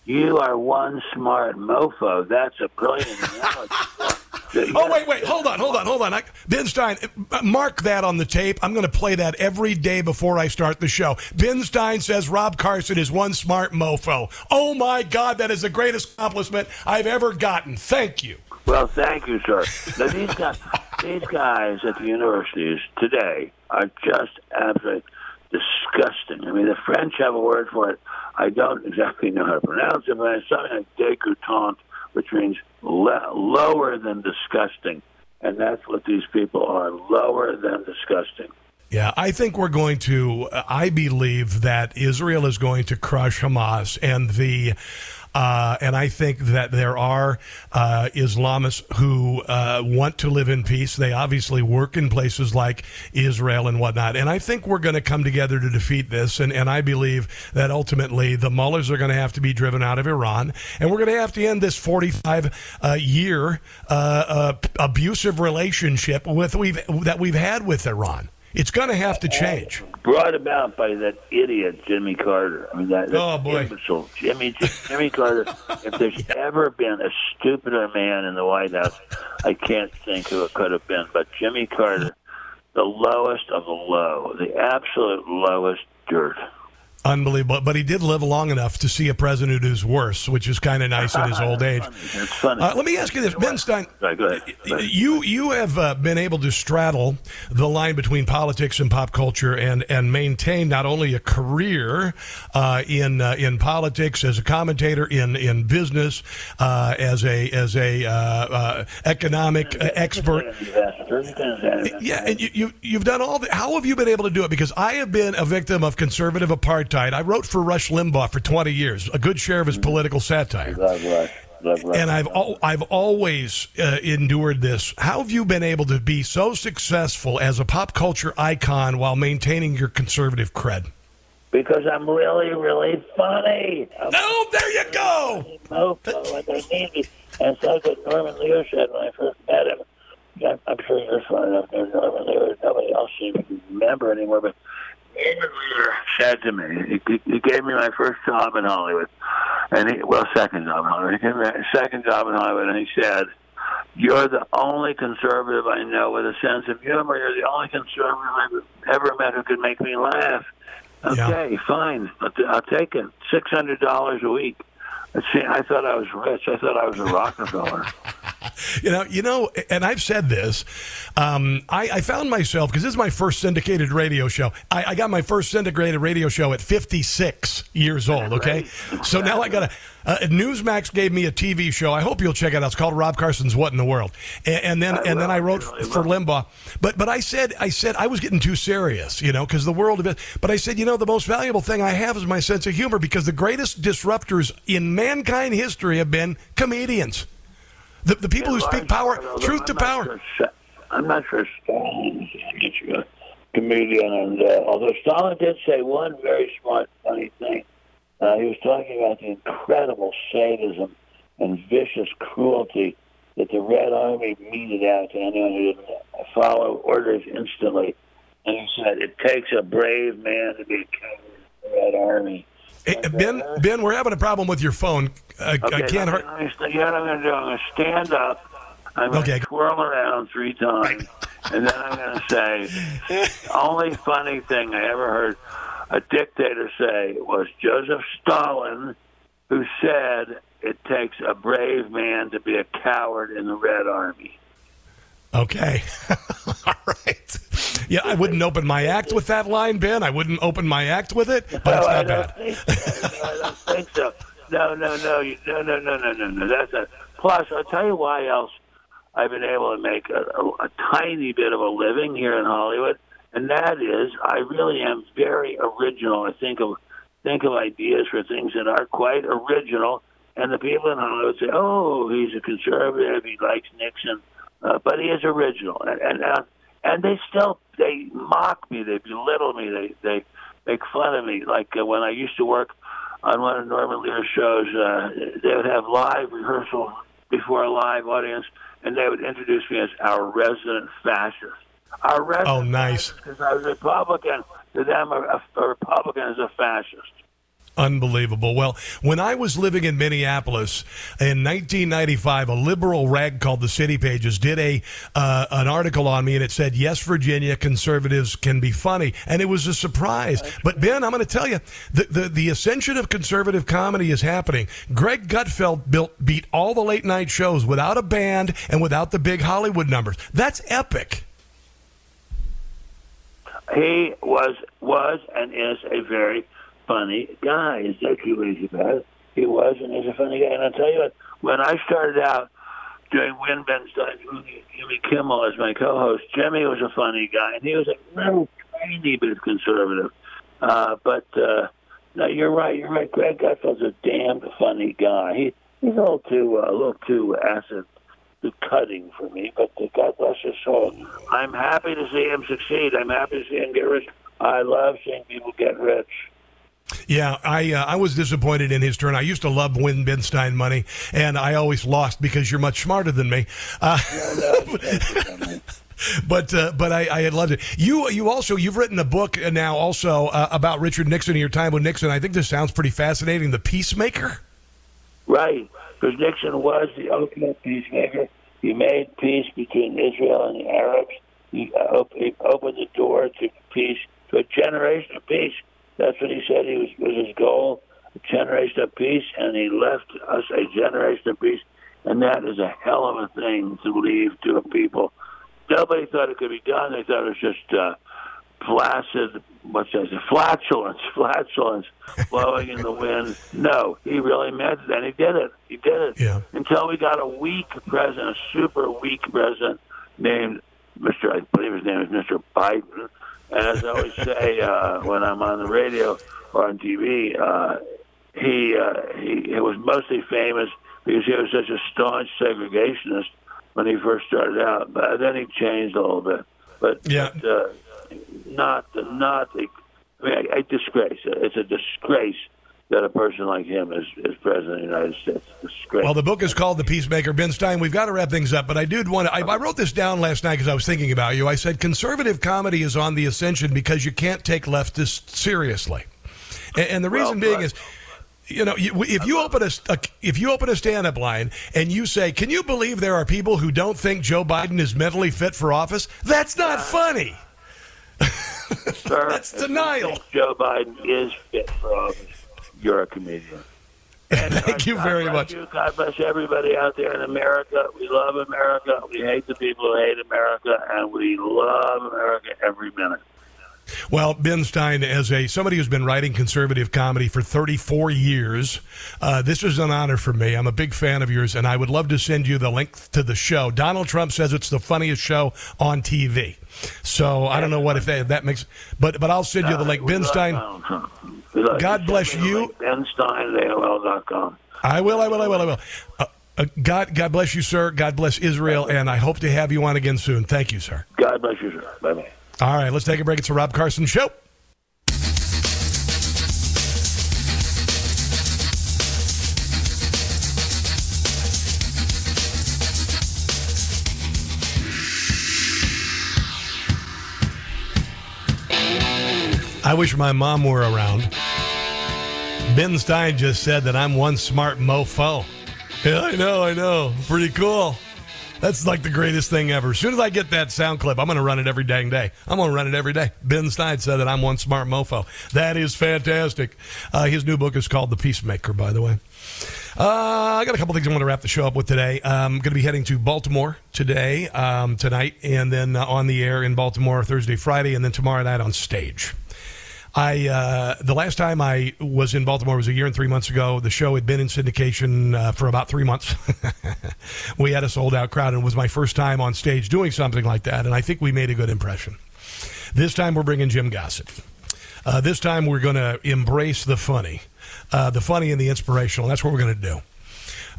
you are one smart mofo. That's a brilliant [LAUGHS] analogy. Oh wait, wait, hold on, hold on, hold on. I, ben Stein, mark that on the tape. I'm going to play that every day before I start the show. Ben Stein says Rob Carson is one smart mofo. Oh my God, that is the greatest accomplishment I've ever gotten. Thank you. Well, thank you, sir. Now, these guys, these guys at the universities today are just absolutely disgusting. I mean, the French have a word for it. I don't exactly know how to pronounce it, but it's something like dégoûtant, which means le- lower than disgusting. And that's what these people are lower than disgusting. Yeah, I think we're going to. I believe that Israel is going to crush Hamas, and the. Uh, and I think that there are uh, Islamists who uh, want to live in peace. They obviously work in places like Israel and whatnot. And I think we're going to come together to defeat this. And, and I believe that ultimately the mullahs are going to have to be driven out of Iran. And we're going to have to end this 45 uh, year uh, uh, abusive relationship with we've, that we've had with Iran. It's going to have to change. Brought about by that idiot Jimmy Carter. I mean, that, that Oh, boy. imbecile Jimmy Jimmy Carter. if there's [LAUGHS] ever been a stupider man in the White House, I can't think who it could have been. But Jimmy Carter, the lowest of the low, the absolute lowest dirt. Unbelievable. But he did live long enough to see a president who's worse, which is kind of nice in his [LAUGHS] old age. Uh, let me ask you this, Ben Stein. Sorry, go ahead. Go ahead. You you have uh, been able to straddle the line between politics and pop culture, and and maintain not only a career uh, in uh, in politics as a commentator, in in business, uh, as a as a uh, economic expert. Yeah, and you, you you've done all the. How have you been able to do it? Because I have been a victim of conservative apartheid. I wrote for Rush Limbaugh for twenty years, a good share of his political satire. Love Rush. Love Rush. And I've al- I've always uh, endured this. How have you been able to be so successful as a pop culture icon while maintaining your conservative cred? Because I'm really, really funny. I'm no, there you go. Mofo, like I. And so what Norman Lear said when I first met him. I'm, I'm sure you're smart enough to know Norman Lear. Nobody else seems to remember anymore, but Lear said to me, he, he gave me my first job in Hollywood, and he, well, second job in Hollywood. He gave me my second job in Hollywood, and he said, "You're the only conservative I know with a sense of humor. You're the only conservative I've ever met who could make me laugh." Okay, fine. I'll, I'll take it. Six hundred dollars a week. See, I thought I was rich. I thought I was a [LAUGHS] Rockefeller. [LAUGHS] You know, you know, and I've said this. Um, I, I found myself because this is my first syndicated radio show. I, I got my first syndicated radio show at 56 years old. Okay, so now I got a. [LAUGHS] Uh, Newsmax gave me a TV show. I hope you'll check it out. It's called Rob Carson's What in the World, and, and then and then I wrote for Limbaugh. But but I said I said I was getting too serious, you know, because the world of it. But I said, you know, the most valuable thing I have is my sense of humor because the greatest disruptors in mankind history have been comedians. The, the people who speak power, truth to power. I'm not sure Stalin is a comedian, and uh, although Stalin did say one very smart, funny thing, uh, he was talking about the incredible sadism and vicious cruelty that the Red Army meted out to anyone who didn't follow orders instantly. And he said, "It takes a brave man to be a coward in the Red Army." Hey, ben, Ben, we're having a problem with your phone. Uh, Okay, I can't. let Hurt. me- let me- You know what I'm going to do? I'm going to stand up. I'm going Okay. to twirl around three times, and then I'm going to say, only funny thing I ever heard a dictator say was Joseph Stalin, who said it takes a brave man to be a coward in the Red Army. Okay. [LAUGHS] All right. Yeah, I wouldn't open my act with that line, Ben. I wouldn't open my act with it, but it's no, I not don't bad. so. No, I don't think so. No, no, no, no, no, no, no, no, no. That's a plus. I'll tell you why else I've been able to make a, a, a tiny bit of a living here in Hollywood, and that is I really am very original. I think of think of ideas for things that are quite original, and the people in Hollywood say, "Oh, he's a conservative. He likes Nixon." Uh, but he is original, and and, uh, and they still they mock me, they belittle me, they they make fun of me. Like uh, when I used to work on one of Norman Lear's shows, uh, they would have live rehearsal before a live audience, and they would introduce me as our resident fascist. Our resident Oh, nice. because I was a Republican. To them, a, a Republican is a fascist. Unbelievable. Well, when I was living in Minneapolis in 1995, a liberal rag called the City Pages did a uh, an article on me, and it said, "Yes, Virginia conservatives can be funny," and it was a surprise. But Ben, I'm going to tell you, the, the the ascension of conservative comedy is happening. Greg Gutfeld built beat all the late night shows without a band and without the big Hollywood numbers. That's epic. He was was and is a very funny guy. Is that true, Elizabeth? He was and is a funny guy. And I'll tell you what, when I started out doing Win Ben Stein's Jimmy Kimmel as my co-host, Jimmy was a funny guy, and he was a little tiny bit conservative. Uh, but uh, no, you're right. You're right. Greg Gutfeld's a damn funny guy. He he's a little too uh, a little too acid cutting for me. But God bless his soul. I'm happy to see him succeed. I'm happy to see him get rich. I love seeing people get rich. Yeah, I uh, I was disappointed in his turn. I used to love win Ben Stein money, and I always lost because you're much smarter than me. Uh, [LAUGHS] but uh, but I, I had loved it. You you also you've written a book now also uh, about Richard Nixon and your time with Nixon. I think this sounds pretty fascinating. The Peacemaker. Right, because Nixon was the ultimate peacemaker. He made peace between Israel and the Arabs. He, uh, op- he opened the door to peace, to a generation of peace. That's what he said he was, was his goal, a generation of peace, and he left us a generation of peace. And that is a hell of a thing to leave to a people. Nobody thought it could be done. They thought it was just uh, placid, what's that, [LAUGHS] flatulence, flatulence [LAUGHS] blowing in the wind. No, he really meant it, and he did it. He did it. Yeah. Until we got a weak president, a super weak president named Mr. I believe his name is Mr. Biden. And as I always say uh, when I'm on the radio or on TV, uh, he uh, he, he was mostly famous because he was such a staunch segregationist when he first started out. But then he changed a little bit. But, Yeah. but uh, not not a, I mean, a, a disgrace. It's a disgrace that a person like him is, is president of the United States. Disgrace. Well, the book is called The Peacemaker. Ben Stein, we've got to wrap things up, but I did want to. I, I wrote this down last night because I was thinking about you. I said conservative comedy is on the ascension because you can't take leftists seriously, and, and the reason being is. You know, you, if you open a, a if you open a stand-up line and you say, "Can you believe there are people who don't think Joe Biden is mentally fit for office?" That's not funny. Sir, [LAUGHS] That's denial. Joe Biden is fit for office. You're a comedian. And [LAUGHS] Thank you very bless much. You. God bless everybody out there in America. We love America. We hate the people who hate America, and we love America every minute. Well, Ben Stein, as a somebody who's been writing conservative comedy for 34 years, uh, this is an honor for me. I'm a big fan of yours, and I would love to send you the link to the show. Donald Trump says it's the funniest show on TV. So I don't know what if that, that makes, but but I'll send you the link. We Ben love Stein, Donald Trump. We love God bless Send me the you. link, Ben Stein at AOL.com. I will, I will, I will, I will. Uh, uh, God, God bless you, sir. God bless Israel, and I hope to have you on again soon. Thank you, sir. God bless you, sir. Bye bye. All right, let's take a break. It's the Rob Carson Show. I wish my mom were around. Ben Stein just said that I'm one smart mofo. Yeah, I know, I know. Pretty cool. That's like the greatest thing ever. As soon as I get that sound clip, I'm going to run it every dang day. I'm going to run it every day. Ben Stein said that I'm one smart mofo. That is fantastic. Uh, his new book is called The Peacemaker, by the way. Uh, I got a couple things I want to wrap the show up with today. I'm going to be heading to Baltimore today, um, tonight, and then uh, on the air in Baltimore Thursday, Friday, and then tomorrow night on stage. I uh, the last time I was in Baltimore was a year and three months ago. The show had been in syndication uh, for about three months. [LAUGHS] we had a sold out crowd, and it was my first time on stage doing something like that. And I think we made a good impression. This time we're bringing Jim Gossett. Uh, this time we're going to embrace the funny, uh, the funny and the inspirational. That's what we're going to do.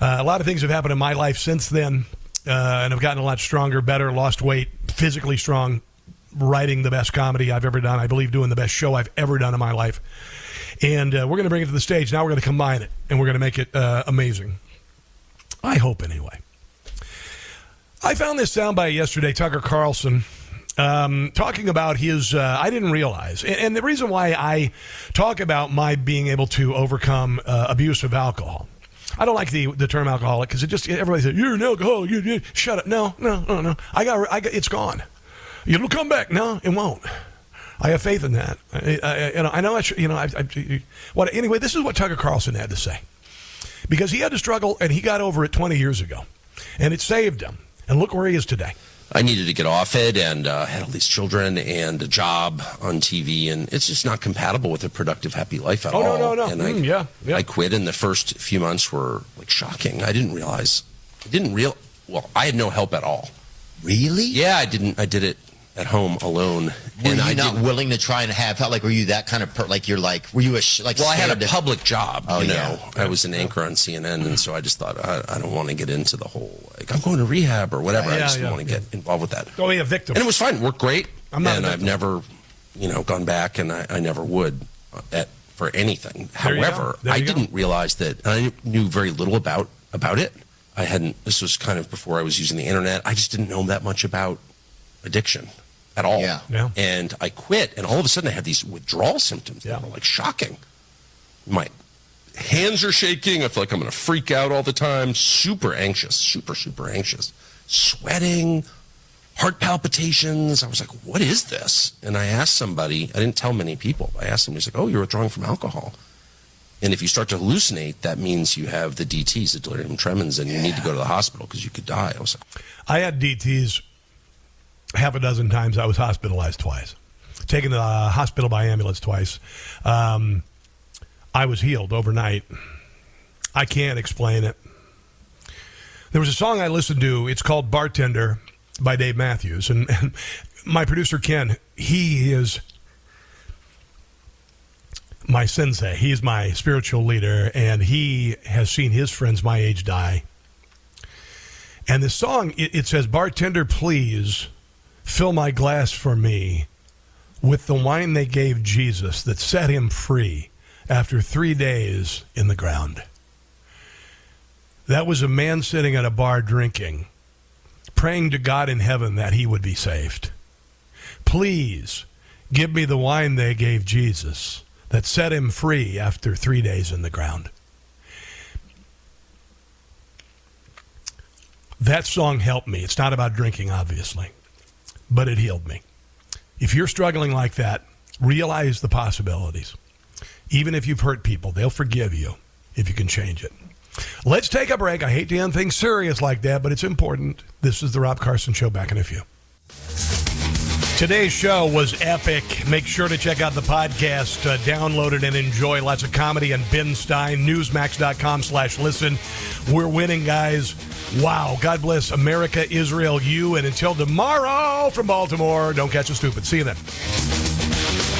Uh, a lot of things have happened in my life since then, uh, and I've gotten a lot stronger, better, lost weight, physically strong, writing the best comedy I've ever done. I believe doing the best show I've ever done in my life. And uh, we're going to bring it to the stage. Now we're going to combine it, and we're going to make it uh, amazing. I hope, anyway. I found this soundbite yesterday, Tucker Carlson. Um, talking about his, uh, I didn't realize, and, and, the reason why I talk about my being able to overcome uh, abuse of alcohol. I don't like the the term alcoholic because it just everybody says you're an alcoholic. You, you shut up. No, no, no, no. I got, I got. It's gone. It'll come back. No, it won't. I have faith in that. I, I, you know, I know. I, you know. I, I, what anyway? This is what Tucker Carlson had to say because he had to struggle and he got over it 20 years ago, and it saved him. And look where he is today. I needed to get off it and uh, had all these children and a job on TV, and it's just not compatible with a productive, happy life at oh, all. Oh, no, no, no. And mm, I, yeah, yeah. I quit, and the first few months were like shocking. I didn't realize, I didn't real. Well, I had no help at all. Really? Yeah, I didn't. I did it at home alone. Were and you I not didn't- willing to try and have? Felt like were you that kind of per, like you're like were you a sh- like? well, I had a to- public job. Oh, you know, yeah. I was an anchor on CNN, and so I just thought I, I don't want to get into the whole like I'm going to rehab or whatever. I just yeah, want to get involved with that. Go be a victim. And it was fine. Worked great. I'm not and I've never, you know, gone back, and I, I never would uh, at for anything. There. However, I didn't realize that I knew very little about about it. I hadn't. This was kind of before I was using the internet. I just didn't know that much about addiction at all. Yeah. Yeah. And I quit, and all of a sudden I had these withdrawal symptoms that were like shocking. My hands are shaking. I feel like I'm going to freak out all the time. Super anxious, super, super anxious. Sweating, heart palpitations. I was like, what is this? And I asked somebody, I didn't tell many people. I asked him, he's like, oh, you're withdrawing from alcohol. And if you start to hallucinate, that means you have the DTs, the delirium tremens, and you need to go to the hospital because you could die. I was like, I had DTs half a dozen times. I was hospitalized twice, taken to the hospital by ambulance twice. Um, I was healed overnight. I can't explain it. There was a song I listened to. It's called "Bartender" by Dave Matthews, and, and my producer Ken. He is my sensei. He's my spiritual leader, and he has seen his friends my age die. And the song, it, it says, Bartender, please fill my glass for me with the wine they gave Jesus that set him free after three days in the ground. That was a man sitting at a bar drinking, praying to God in heaven that he would be saved. Please give me the wine they gave Jesus that set him free after three days in the ground. That song helped me. It's not about drinking, obviously, but it healed me. If you're struggling like that, realize the possibilities. Even if you've hurt people, they'll forgive you if you can change it. Let's take a break. I hate to end things serious like that, but it's important. This is the Rob Carson Show. Back in a few. Today's show was epic. Make sure to check out the podcast, uh, download it, and enjoy lots of comedy and Ben Stein. Newsmax.com slash listen. We're winning, guys. Wow. God bless America, Israel, you. And until tomorrow from Baltimore, don't catch a stupid. See you then.